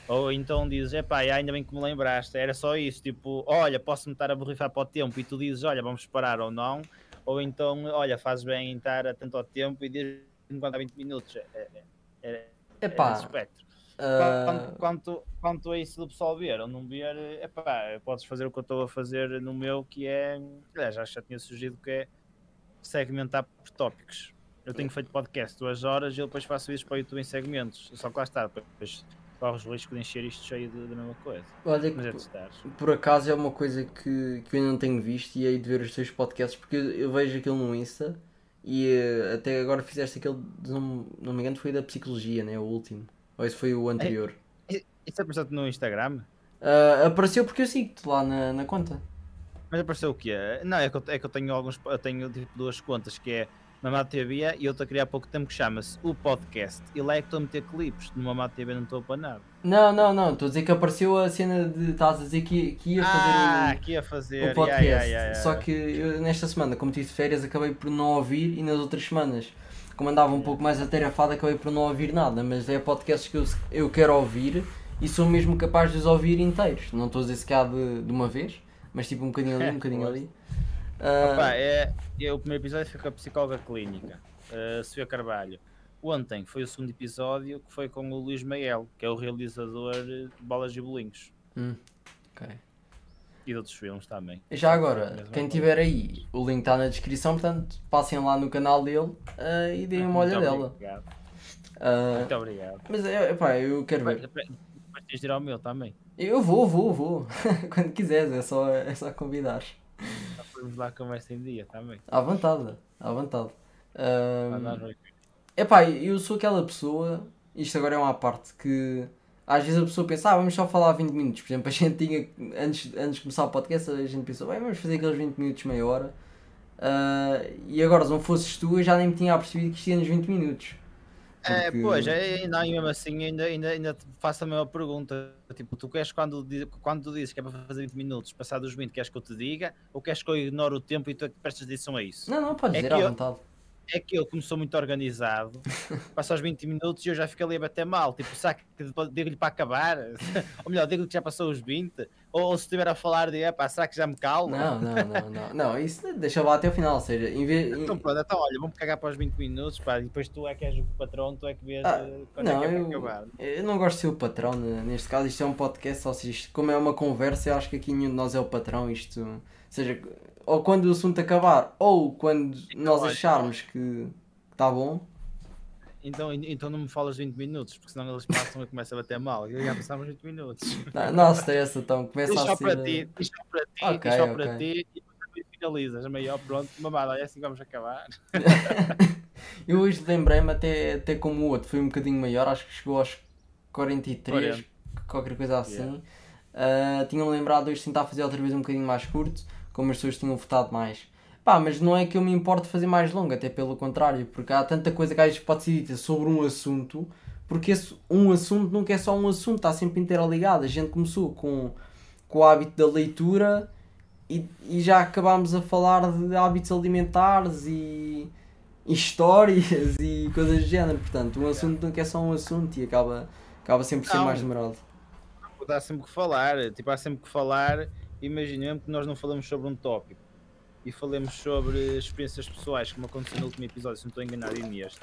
Ou então dizes, é pá, ainda bem que me lembraste, era só isso, tipo, olha, posso-me estar a borrifar para o tempo e tu dizes, olha, vamos parar ou não. Ou então, olha, fazes bem em estar atento ao tempo e dizes-me quando há 20 minutos. É, é, é, é Epá, esse espectro. ah, Quanto, quanto, quanto a isso do pessoal ver ou não ver, é pá, podes fazer o que eu estou a fazer no meu, que é, aliás, já, já tinha sugerido que é segmentar por tópicos. Eu tenho feito podcast duas horas e eu depois faço vídeos para o YouTube em segmentos. Só que lá está, depois corres o risco de encher isto cheio de- da mesma coisa. olha Mas é testar. por acaso é uma coisa que, que eu ainda não tenho visto e hei de ver os teus podcasts porque eu, eu vejo aquilo no Insta e eh, até agora fizeste aquele, não, não me engano, foi da psicologia, né? O último. Ou esse foi o anterior. Isso apareceu no Instagram? Ah, apareceu porque eu sigo-te lá na, na conta. Mas apareceu o quê? Não, é que eu, é que eu tenho alguns. Eu tenho tipo, duas contas que é Mamado TV e outra criei há pouco tempo que chama-se O Podcast. E lá é que estou a meter clipes. No Mamado TV não estou para nada. Não, não, não, estou a dizer que apareceu a cena de estás a dizer que, que ia fazer ah, o- aqui a fazer. o podcast. yeah, yeah, yeah, Só que eu, nesta semana, como tive férias, acabei por não ouvir e nas outras semanas, como andava um pouco mais atarefado, acabei por não ouvir nada. Mas é podcasts que eu, eu quero ouvir e sou mesmo capaz de os ouvir inteiros. Não estou a dizer se cá de, de uma vez, mas tipo um bocadinho ali, um bocadinho ali. Ah, Opa, é, é, o primeiro episódio foi com a psicóloga clínica, a Sofia Carvalho. Ontem foi o segundo episódio que foi com o Luís Mael, que é o realizador de Bolas e Bolinhos. hum, ok. E de outros filmes também. Já agora, Mesma quem coisa. tiver aí, o link está na descrição, portanto, passem lá no canal dele ah, e deem uma olhadela. Obrigado. Ah, Muito obrigado. mas é, epá, eu quero ver. Depois tens de ir ao meu também. Eu vou, vou, vou. Quando quiseres, é só, é só convidar. Já fomos lá conversa em dia também. À vontade, à vontade. Na noite. epá, eu sou aquela pessoa, isto agora é uma parte que às vezes a pessoa pensa, ah, vamos só falar 20 minutos. Por exemplo, a gente tinha, antes, antes de começar o podcast, a gente pensou, bem, vamos fazer aqueles 20 minutos, meia hora. Ah, e agora, se não fosses tu, eu já nem me tinha apercebido que isto ia nos 20 minutos. É, Porque- pois, é, não, e mesmo assim ainda, ainda, ainda te faço a mesma pergunta. Tipo, tu queres quando, quando tu dizes que é para fazer 20 minutos, passar dos 20, queres que eu te diga? Ou queres que eu ignore o tempo e tu é que prestas atenção a isso? Não, não, pode É dizer à eu- vontade. É que eu, como sou muito organizado, passo aos 20 minutos e eu já fico ali a bater mal. Tipo, será que digo-lhe para acabar? Ou melhor, digo-lhe que já passou os 20? Ou, ou se estiver a falar de, pá, será que já me calma? Não, não, não, não. Não, isso deixa lá até o final. Ou seja, em vez. Então pronto, então olha, vamos cagar para os 20 minutos, pá, e depois tu é que és o patrão, tu é que vês ah, eh, quando não, é que é eu, acabar. Eu não gosto de ser o patrão, neste caso, isto é um podcast, ou seja, isto, como é uma conversa, eu acho que aqui nenhum de nós é o patrão, isto. Ou seja, ou quando o assunto acabar, ou quando então, nós acharmos que está bom. Então, então não me falas 20 minutos, porque senão eles passam e começam a bater mal. Eu já passamos 20 minutos. Não, não stressa, então começa diz a ser... para ti, só para ti, okay, okay. para ti e depois finalizas. Maior, pronto, mamada, é assim que vamos acabar. eu hoje lembrei-me até, até como o outro, foi um bocadinho maior, acho que chegou aos 43, 40. qualquer coisa assim. Yeah. Uh, Tinha-me lembrado hoje tentar fazer outra vez um bocadinho mais curto, como as pessoas tinham votado mais. Pá, mas não é que eu me importo fazer mais longo, até pelo contrário, porque há tanta coisa que às vezes pode ser dita sobre um assunto, porque esse, um assunto nunca é só um assunto, está sempre interligado. A gente começou com, com o hábito da leitura e, e já acabámos a falar de hábitos alimentares e, e histórias e coisas do género. Portanto, um assunto nunca é só um assunto e acaba, acaba sempre por ser mais demorado. Dá sempre que falar, tipo, há sempre que falar. Imaginemos que nós não falamos sobre um tópico e falemos sobre experiências pessoais, como aconteceu no último episódio, se não estou enganado, e neste.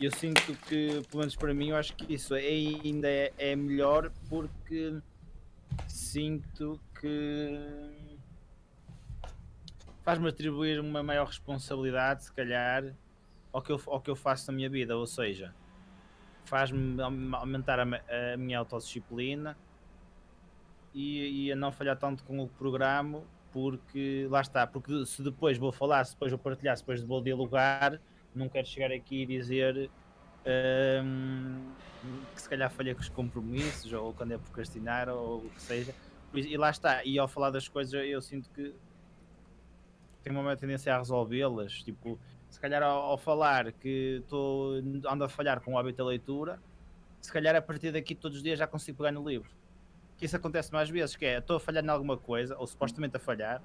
Eu sinto que, pelo menos para mim, eu acho que isso ainda é, é melhor porque sinto que faz-me atribuir uma maior responsabilidade, se calhar, ao que eu, ao que eu faço na minha vida, ou seja, faz-me aumentar a, a minha autodisciplina e, e a não falhar tanto com o programa porque lá está, porque se depois vou falar, se depois vou partilhar, se depois vou dialogar, não quero chegar aqui e dizer um, que se calhar falhei com os compromissos, ou quando é procrastinar, ou o que seja. E lá está, e ao falar das coisas eu sinto que tenho uma tendência a resolvê-las, tipo, se calhar ao, ao falar que estou ando a falhar com o hábito da leitura, se calhar a partir daqui todos os dias já consigo pegar no livro que isso acontece mais vezes, que é, estou a falhar em alguma coisa, ou supostamente a falhar,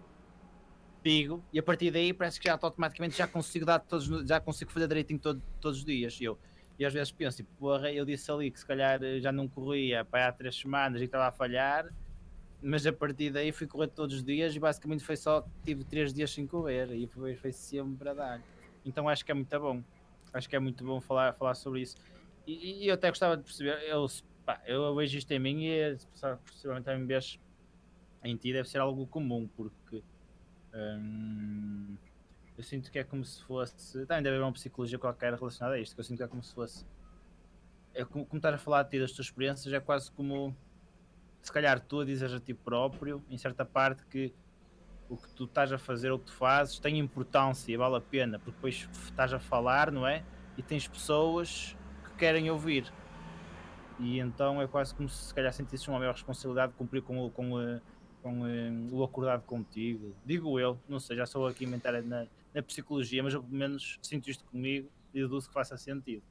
digo, e a partir daí parece que já automaticamente já consigo dar todos, já consigo fazer direitinho todo, todos os dias. Eu, e às vezes penso, tipo, porra, eu disse ali que se calhar já não corria para há três semanas e estava a falhar, mas a partir daí fui correr todos os dias e basicamente foi só, tive três dias sem correr e foi, foi sempre a dar. Então acho que é muito bom, acho que é muito bom falar, falar sobre isso. E, e eu até gostava de perceber, eu pá, eu vejo isto em mim e possivelmente também vês em ti deve ser algo comum, porque hum, eu sinto que é como se fosse. Também deve haver uma psicologia qualquer relacionada a isto, que eu sinto que é como se fosse. É como, como a falar de ti, das tuas experiências, é quase como se calhar tu dizes a ti próprio, em certa parte, que o que tu estás a fazer, o que tu fazes, tem importância, vale a pena, porque depois estás a falar, não é? E tens pessoas que querem ouvir. E então é quase como se se calhar sentisses uma maior responsabilidade de cumprir com, o, com, o, com o, o acordado contigo. Digo eu, não sei, já sou aqui inventar na, na psicologia, mas eu pelo menos sinto isto comigo e deduzo que faça sentido.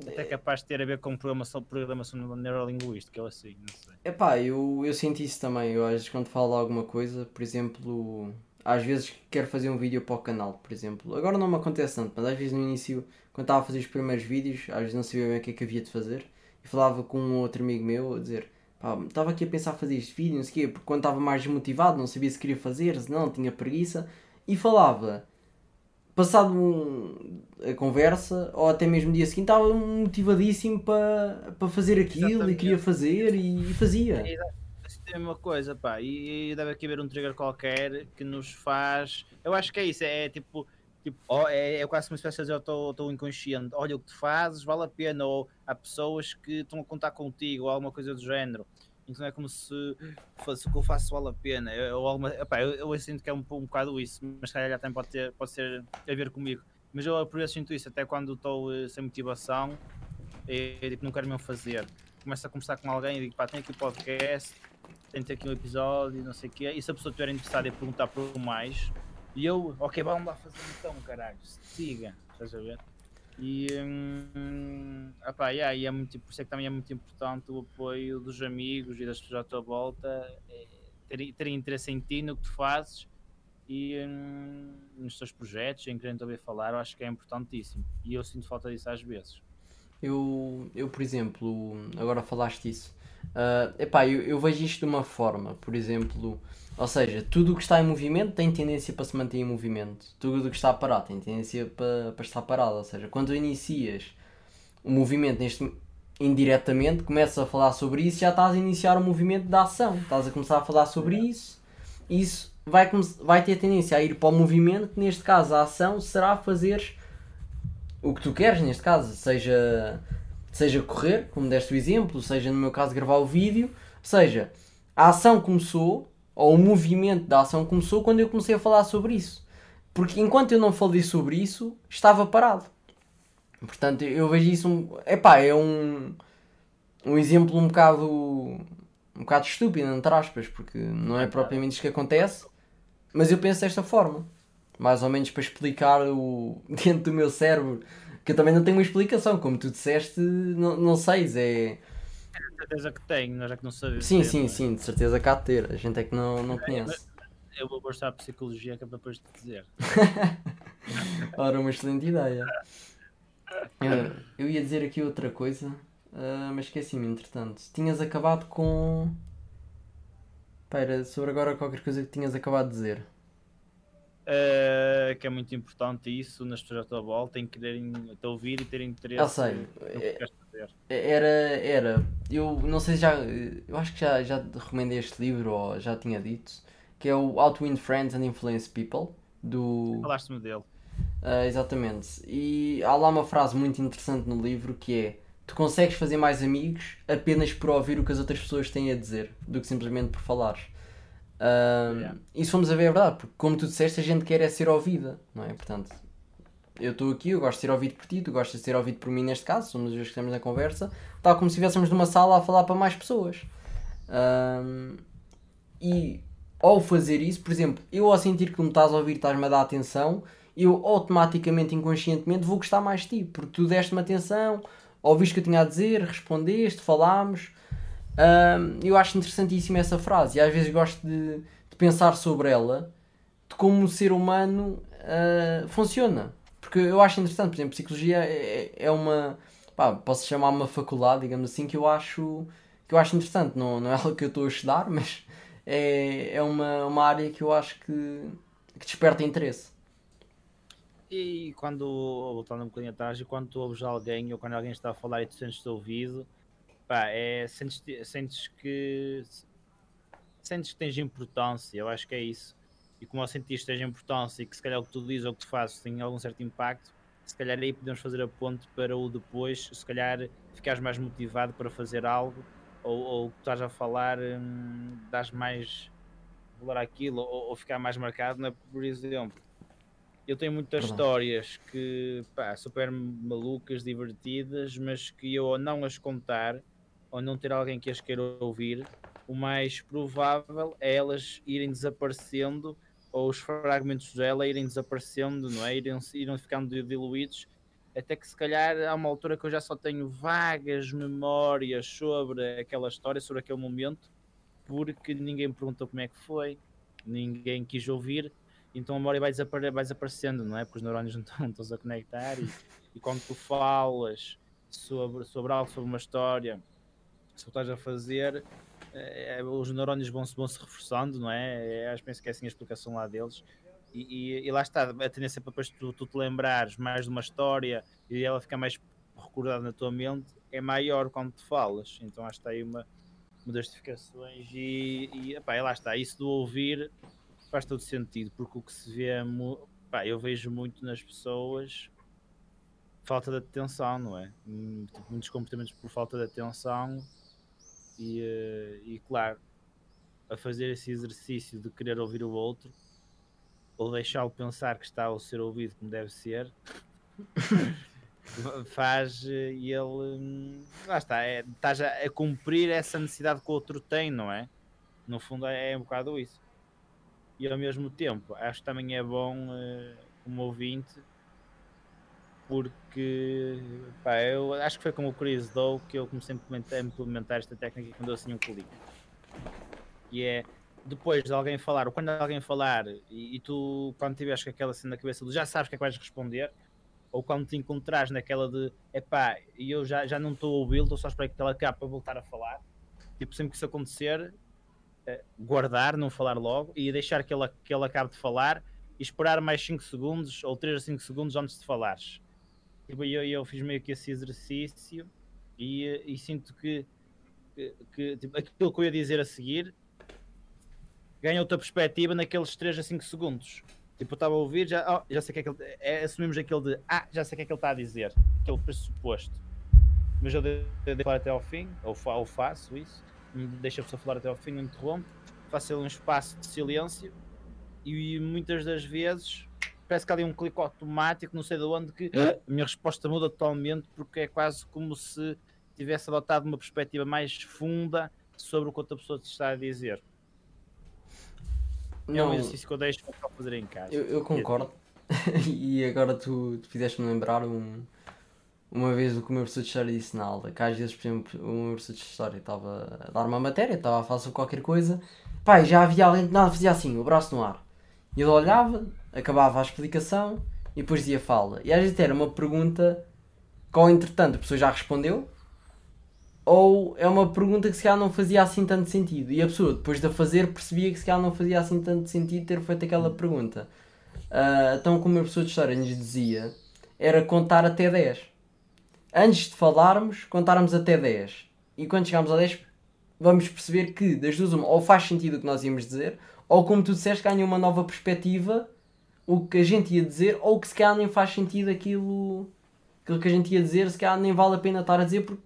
Até é capaz de ter a ver com programação, programação neurolinguística, eu assim, não sei. Epá, eu, eu senti isso também. Eu às vezes quando falo alguma coisa, por exemplo, às vezes quero fazer um vídeo para o canal, por exemplo. Agora não me acontece tanto, mas às vezes no início, quando estava a fazer os primeiros vídeos, às vezes não sabia bem o que é que havia de fazer e falava com um outro amigo meu a dizer pá, estava aqui a pensar fazer este vídeo, não sei o quê, porque quando estava mais desmotivado, não sabia se queria fazer, se não, tinha preguiça, e falava, passado um, a conversa, ou até mesmo dia seguinte, estava motivadíssimo para, para fazer aquilo Exatamente. e queria fazer e, e fazia. É, é a mesma coisa, pá, e, e deve aqui haver um trigger qualquer que nos faz. Eu acho que é isso, é, é tipo Tipo, oh, é, é quase uma espécie de eu estou inconsciente, olha o que tu fazes, vale a pena, ou há pessoas que estão a contar contigo, ou alguma coisa do género. Então é como se fosse o que eu faço vale a pena. Ou alguma, epá, eu, eu sinto que é um, um bocado isso, mas calhar também pode, ter, pode ser a ver comigo. Mas eu por isso sinto isso, até quando estou uh, sem motivação, e, tipo, não quero mesmo fazer. Começo a conversar com alguém e digo, pá, tenho aqui o um podcast, tenho aqui um episódio, não sei o quê. E se a pessoa estiver interessada em perguntar por mais, e eu, ok, vamos lá fazer então, caralho, siga, estás a ver? E, hum, opa, yeah, e é muito, por isso é que também é muito importante o apoio dos amigos e das pessoas à tua volta, é, terem, terem interesse em ti, no que tu fazes e hum, nos seus projetos, em querendo ouvir falar, eu acho que é importantíssimo. E eu sinto falta disso às vezes. Eu, eu por exemplo, agora falaste isso. Uh, epá, eu, eu vejo isto de uma forma, por exemplo, ou seja, tudo o que está em movimento tem tendência para se manter em movimento, tudo o que está parado tem tendência para, para estar parado. Ou seja, quando inicias o movimento neste, indiretamente, começas a falar sobre isso, já estás a iniciar o movimento da ação, estás a começar a falar sobre isso, isso vai, vai ter tendência a ir para o movimento, que neste caso a ação será fazer o que tu queres, neste caso, seja, seja correr, como deste o exemplo, seja no meu caso gravar o vídeo, seja, a ação começou, ou o movimento da ação começou quando eu comecei a falar sobre isso. Porque enquanto eu não falei sobre isso, estava parado. Portanto, eu vejo isso. Um, epá, é um, um exemplo um bocado. um bocado estúpido, entre aspas, porque não é propriamente isso que acontece, mas eu penso desta forma. Mais ou menos para explicar o dentro do meu cérebro, que eu também não tenho uma explicação, como tu disseste, não, não sei, é. De certeza que tenho, nós é que não sabemos. Sim, sim, é? sim, de certeza que há de ter, a gente é que não, não conhece. Eu vou gostar de psicologia que é para depois te dizer. Ora, uma excelente ideia. Eu, eu ia dizer aqui outra coisa, uh, mas esqueci-me entretanto. Tinhas acabado com. Espera, sobre agora qualquer coisa que tinhas acabado de dizer. Uh, que é muito importante isso nas pessoas à tua volta, em quererem te ouvir e terem interesse. Ah, sei. É, era, era. Eu não sei se já. Eu acho que já, já recomendei este livro ou já tinha dito. Que é o How to Win Friends and Influence People. Do. Falaste-me dele. Uh, exatamente. E há lá uma frase muito interessante no livro que é: Tu consegues fazer mais amigos apenas por ouvir o que as outras pessoas têm a dizer do que simplesmente por falares. Yeah. E se formos a ver, é verdade, porque como tu disseste, a gente quer é ser ouvida, não é? Portanto, eu estou aqui, eu gosto de ser ouvido por ti, tu gostas de ser ouvido por mim neste caso, somos os dois que estamos na conversa, tal como se estivéssemos numa sala a falar para mais pessoas. Uh, e ao fazer isso, por exemplo, eu ao sentir que tu me estás a ouvir, estás-me a dar atenção, eu automaticamente, inconscientemente, vou gostar mais de ti, porque tu deste-me atenção, ouviste o que eu tinha a dizer, respondeste, falámos. Eu acho interessantíssima essa frase e às vezes gosto de, de pensar sobre ela, de como o ser humano uh, funciona. Porque eu acho interessante, por exemplo, psicologia é, é uma. Pá, posso chamar uma faculdade, digamos assim, que eu acho, que eu acho interessante. Não, não é ela que eu estou a estudar, mas é, é uma, uma área que eu acho que, que desperta interesse. E quando, voltando um bocadinho atrás, e quando tu ouves alguém ou quando alguém está a falar e tu sentes-te ouvido, pá, é, sentes, sentes que sentes que tens importância, eu acho que é isso. E como eu sentiste tens importância e que se calhar o que tu dizes ou o que tu fazes tem algum certo impacto, se calhar aí podemos fazer a ponte para o depois, se calhar ficares mais motivado para fazer algo ou, ou que estás a falar, hum, dás mais valor àquilo ou, ou ficar mais marcado, né? por exemplo eu tenho muitas Perdão. histórias que, pá, super malucas, divertidas, mas que eu, ao não as contar, ou não ter alguém que as queira ouvir, o mais provável é elas irem desaparecendo, ou os fragmentos dela irem desaparecendo, não é? Irem, irem ficando diluídos, até que se calhar há uma altura que eu já só tenho vagas memórias sobre aquela história, sobre aquele momento, porque ninguém perguntou como é que foi, ninguém quis ouvir, então a memória vai, vai desaparecendo, não é? Porque os neurônios não estão, todos a conectar e, e, quando tu falas sobre, sobre algo, sobre uma história, se tu estás a fazer, é, os neurônios vão se, vão -se reforçando, não é? é acho que é assim a explicação lá deles. E, e, e, lá está, a tendência para depois tu, tu te lembrares mais de uma história e ela ficar mais recordada na tua mente é maior quando te falas. Então acho que está aí uma, uma das justificações e, e, epá, lá está, isso do ouvir faz todo sentido, porque o que se vê, é pá, eu vejo muito nas pessoas falta de atenção, não é? Hum, tipo, muitos comportamentos por falta de atenção e, eh, e claro, a fazer esse exercício de querer ouvir o outro ou deixá-lo pensar que está a ser ouvido como deve ser faz eh, ele hum, lá está, é, estás a, a, cumprir essa necessidade que o outro tem, não é? No fundo é, é um bocado isso e ao mesmo tempo acho que também é bom uh, como ouvinte porque pá, eu acho que foi como o Chris Dow que eu comecei a implementar, esta técnica quando eu assim um clique e é depois de alguém falar, ou quando alguém falar, e, e tu, quando tiveres com aquela cena na cabeça, já sabes o que é que vais responder, ou quando te encontrares naquela de epá, eu já, já não estou a ouvi-lo, estou só a esperar que ele acabe para voltar a falar. Tipo, sempre que isso acontecer, eh, guardar, não falar logo e deixar que ele, que ele acabe de falar e esperar mais 5 segundos ou 3 a 5 segundos antes de falares. Tipo, eu, eu fiz meio que esse exercício e, eh, e sinto que, que, que tipo, aquilo que eu ia dizer a seguir ganha outra perspectiva naqueles 3 a 5 segundos. Tipo, eu estava a ouvir, já, oh, já sei que é que ele. É, assumimos aquele de ah, já sei o que é que ele está a dizer, aquele pressuposto. Mas eu devo falar até ao fim, ou, fa ou faço isso, deixa a pessoa falar até ao fim, não interrompo, faço um espaço de silêncio e muitas das vezes parece que há ali um clique automático, não sei de onde, que a minha resposta muda totalmente porque é quase como se tivesse adotado uma perspectiva mais funda sobre o que outra pessoa te está a dizer. Não, é um exercício que eu deixo para fazer em casa. Eu, eu concordo. e agora tu, tu fizeste-me lembrar um, uma vez o que o meu professor de História disse na aula. Que às vezes, por exemplo, o meu professor de História estava a dar uma matéria, estava a falar sobre qualquer coisa. Pai, já havia alguém que nada fazia assim, o braço no ar. Ele olhava, acabava a explicação e depois dizia fala. E às vezes era uma pergunta que, ao entretanto, a pessoa já respondeu ou é uma pergunta que se calhar não fazia assim tanto sentido. E a pessoa, depois de a fazer, percebia que se calhar não fazia assim tanto sentido ter feito aquela pergunta. Uh, então, como a professor de História nos dizia, era contar até 10. Antes de falarmos, contarmos até 10. E quando chegarmos a 10, vamos perceber que, das duas, uma, ou faz sentido o que nós íamos dizer, ou como tu disseste, ganha uma nova perspectiva o que a gente ia dizer, ou que se calhar nem faz sentido aquilo, aquilo que a gente ia dizer, se calhar nem vale a pena estar a dizer porque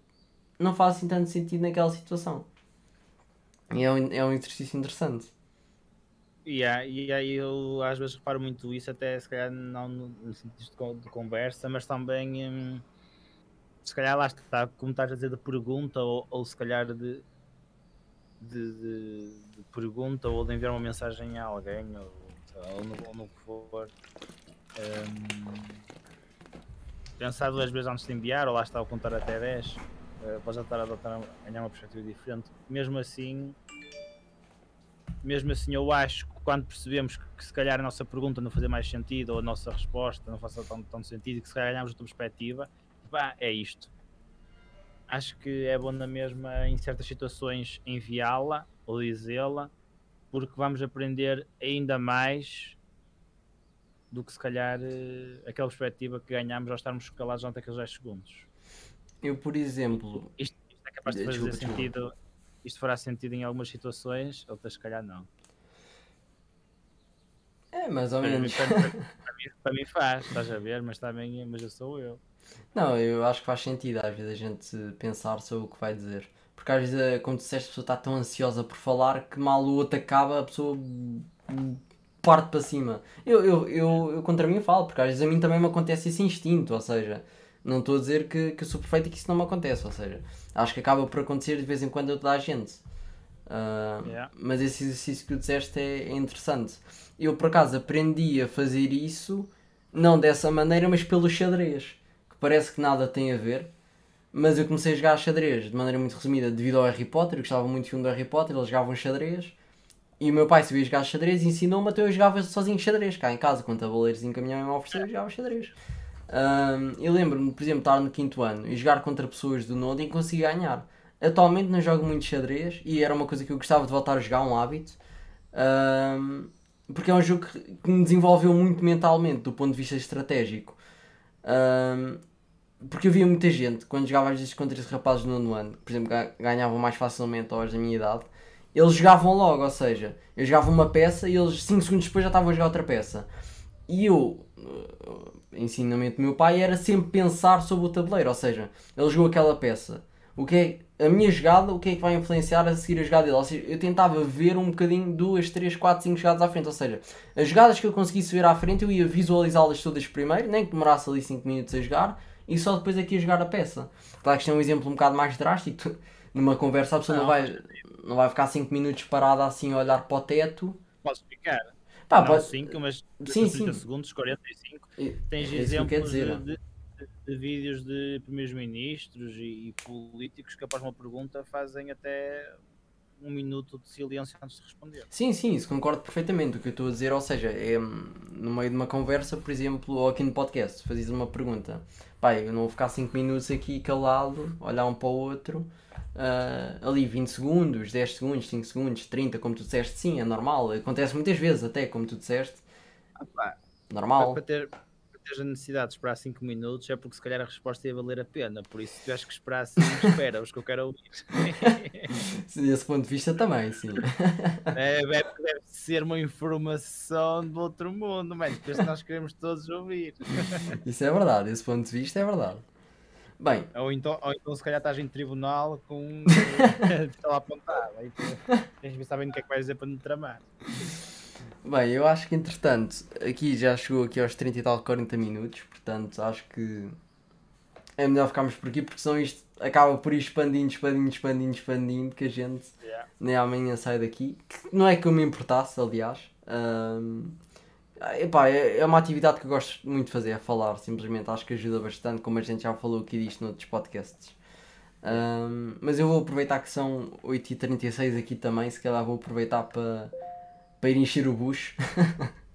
não faz assim tanto sentido naquela situação. E é um, é um exercício interessante. Yeah, e aí eu às vezes reparo muito isso, até se calhar não no, sentido de, conversa, mas também hum, se calhar lá está, como estás a dizer, de pergunta, ou, ou se calhar de, de, de, de, pergunta, ou de enviar uma mensagem a alguém, ou, ou, no, ou no que for. Um, pensar duas vezes antes de enviar, ou lá está, ao contar até 10 uh, podes estar a adotar, ganhar uma perspectiva diferente. Mesmo assim, mesmo assim, eu acho que quando percebemos que, que, se calhar a nossa pergunta não fazia mais sentido ou a nossa resposta não faz tanto, tanto sentido que se calhar ganhamos outra perspectiva, pá, é isto. Acho que é bom na mesma, em certas situações, enviá-la ou dizê-la, porque vamos aprender ainda mais do que se calhar eh, aquela perspectiva que ganhamos ao estarmos calados durante aqueles 10 segundos. Eu, por exemplo. Isto, isto é capaz de fazer desculpa, sentido. Desculpa. Isto fará sentido em algumas situações, outras, se calhar, não. É, mais ou menos. Para, para, para, mim, para, mim, faz, estás a ver, mas também mas eu sou eu. Não, eu acho que faz sentido às vezes a gente pensar sobre o que vai dizer. Porque às vezes, eh, como disseste, a pessoa está tão ansiosa por falar que mal o outro acaba, a pessoa parte para cima. Eu, eu, eu, eu contra mim falo, porque às vezes a mim também me acontece esse instinto, ou seja, não estou a dizer que, que eu sou perfeito e que isso não me acontece, ou seja, acho que acaba por acontecer de vez em quando a toda a gente. Uh, yeah. Mas esse exercício que tu disseste é, é, interessante. Eu por acaso aprendi a fazer isso, não dessa maneira, mas pelo xadrez, parece que nada tem a ver. Mas eu comecei a jogar xadrez de maneira muito resumida devido ao Harry Potter, eu gostava muito do filme do Harry Potter, eles jogavam xadrez. E o meu pai sabia jogar xadrez e ensinou-me até eu jogava sozinho xadrez, cá em casa, com tabuleiros encaminhão e me ofereceu, eu jogava xadrez. Um, eu lembro-me, por exemplo, estar no quinto ano e jogar contra pessoas do nono e conseguir ganhar. Atualmente não jogo muito xadrez e era uma coisa que eu gostava de voltar a jogar, um hábito. Um, porque é um jogo que, me desenvolveu muito mentalmente, do ponto de vista estratégico. Um, porque eu via muita gente, quando jogava às vezes contra esses rapazes do nono ano, por exemplo, ganhavam mais facilmente aos da minha idade, eles jogavam logo, ou seja, eu jogava uma peça e eles 5 segundos depois já estavam a jogar outra peça. E eu, ensinamento do meu pai era sempre pensar sobre o tabuleiro, ou seja, ele jogou aquela peça. O que é a minha jogada, o que é que vai influenciar a seguir a jogada dele? Ou seja, eu tentava ver um bocadinho, duas, três, quatro, cinco jogadas à frente. Ou seja, as jogadas que eu conseguisse ver à frente, eu ia visualizá-las todas primeiro, nem que demorasse ali 5 minutos a jogar, e só depois aqui é a jogar a peça. Claro que isto é um exemplo um bocado mais drástico. Numa conversa a pessoa não, não vai, não vai ficar 5 minutos parada assim a olhar para o teto. Posso ficar. Pá, não pode... 5, mas sim, 30 sim. segundos, 45. E, tens é exemplos de, de, de, vídeos de primeiros ministros e, e, políticos que após uma pergunta fazem até um minuto de silêncio antes de responder. Sim, sim, isso concordo perfeitamente. O que eu estou a dizer, ou seja, é hum, no meio de uma conversa, por exemplo, ou aqui no podcast, fazes uma pergunta. Pai, eu não vou ficar 5 minutos aqui calado, olhar um para o outro, ah, ali 20 segundos, 10 segundos, 5 segundos, 30, como tu disseste, sim, é normal. Acontece muitas vezes, até como tu disseste, Ah, normal. para ter, teres a necessidade de esperar 5 minutos é porque se calhar a resposta ia valer a pena. Por isso, se tiveres que esperar 5, espera os que eu quero ouvir. Desse ponto de vista também, sim. É, deve, deve ser uma informação do outro mundo, mano. Depois nós queremos todos ouvir. Isso é verdade, esse ponto de vista é verdade. Bem, Ou então, ou então se calhar estás em tribunal com um está lá apontado. Aí tens de saber o que é que vais dizer para não tramar. Bem, eu acho que entretanto, aqui já chegou aqui aos 30 e tal, 40 minutos, portanto acho que é melhor ficarmos por aqui porque senão isto acaba por ir expandindo, expandindo, expandindo, expandindo, que a gente Yeah. nem amanhã sai daqui. Que não é que eu me importasse, aliás. Ahm, epá, é, é uma atividade que eu gosto muito de fazer, é falar, simplesmente acho que ajuda bastante, como a gente já falou aqui disto noutros podcasts. Ahm, mas eu vou aproveitar que são 8h36 aqui também, se calhar vou aproveitar para, para ir encher o bucho.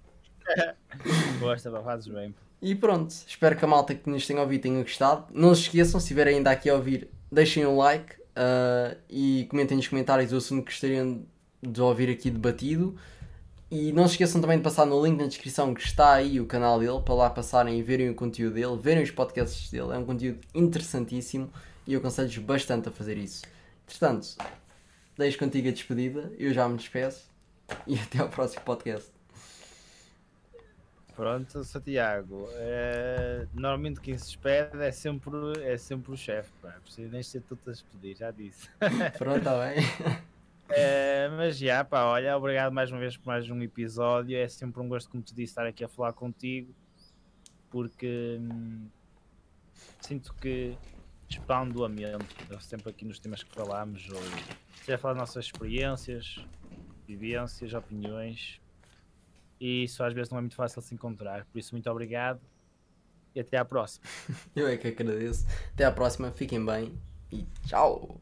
Gosta, fazes bem. E pronto, espero que a malta que nos tenha ouvido tenha gostado. Não se esqueçam, se estiverem ainda aqui a ouvir, deixem um like ah, e comentem nos comentários o assunto que gostariam de ouvir aqui debatido. E não se esqueçam também de passar no link na descrição que está aí o canal dele, para lá passarem e verem o conteúdo dele, verem os podcasts dele. É um conteúdo interessantíssimo e eu aconselho-vos bastante a fazer isso. Entretanto, deixo contigo a despedida, eu já me despeço e até ao próximo podcast. Pronto, Santiago. eh, normalmente quem se despede é sempre, é sempre o chefe. pá. Precisa nem ser tu a despedir, já disse. Pronto, está bem? Eh, mas já, pá, olha, obrigado mais uma vez por mais um episódio. É sempre um gosto, como te disse, estar aqui a falar contigo, porque hum, sinto que expando o ambiente, sempre aqui nos temas que falámos, ou seja, falar das nossas experiências, vivências, opiniões, e isso às vezes não é muito fácil de se encontrar. Por isso, muito obrigado e até à próxima. Eu é que agradeço. Até à próxima, fiquem bem e tchau!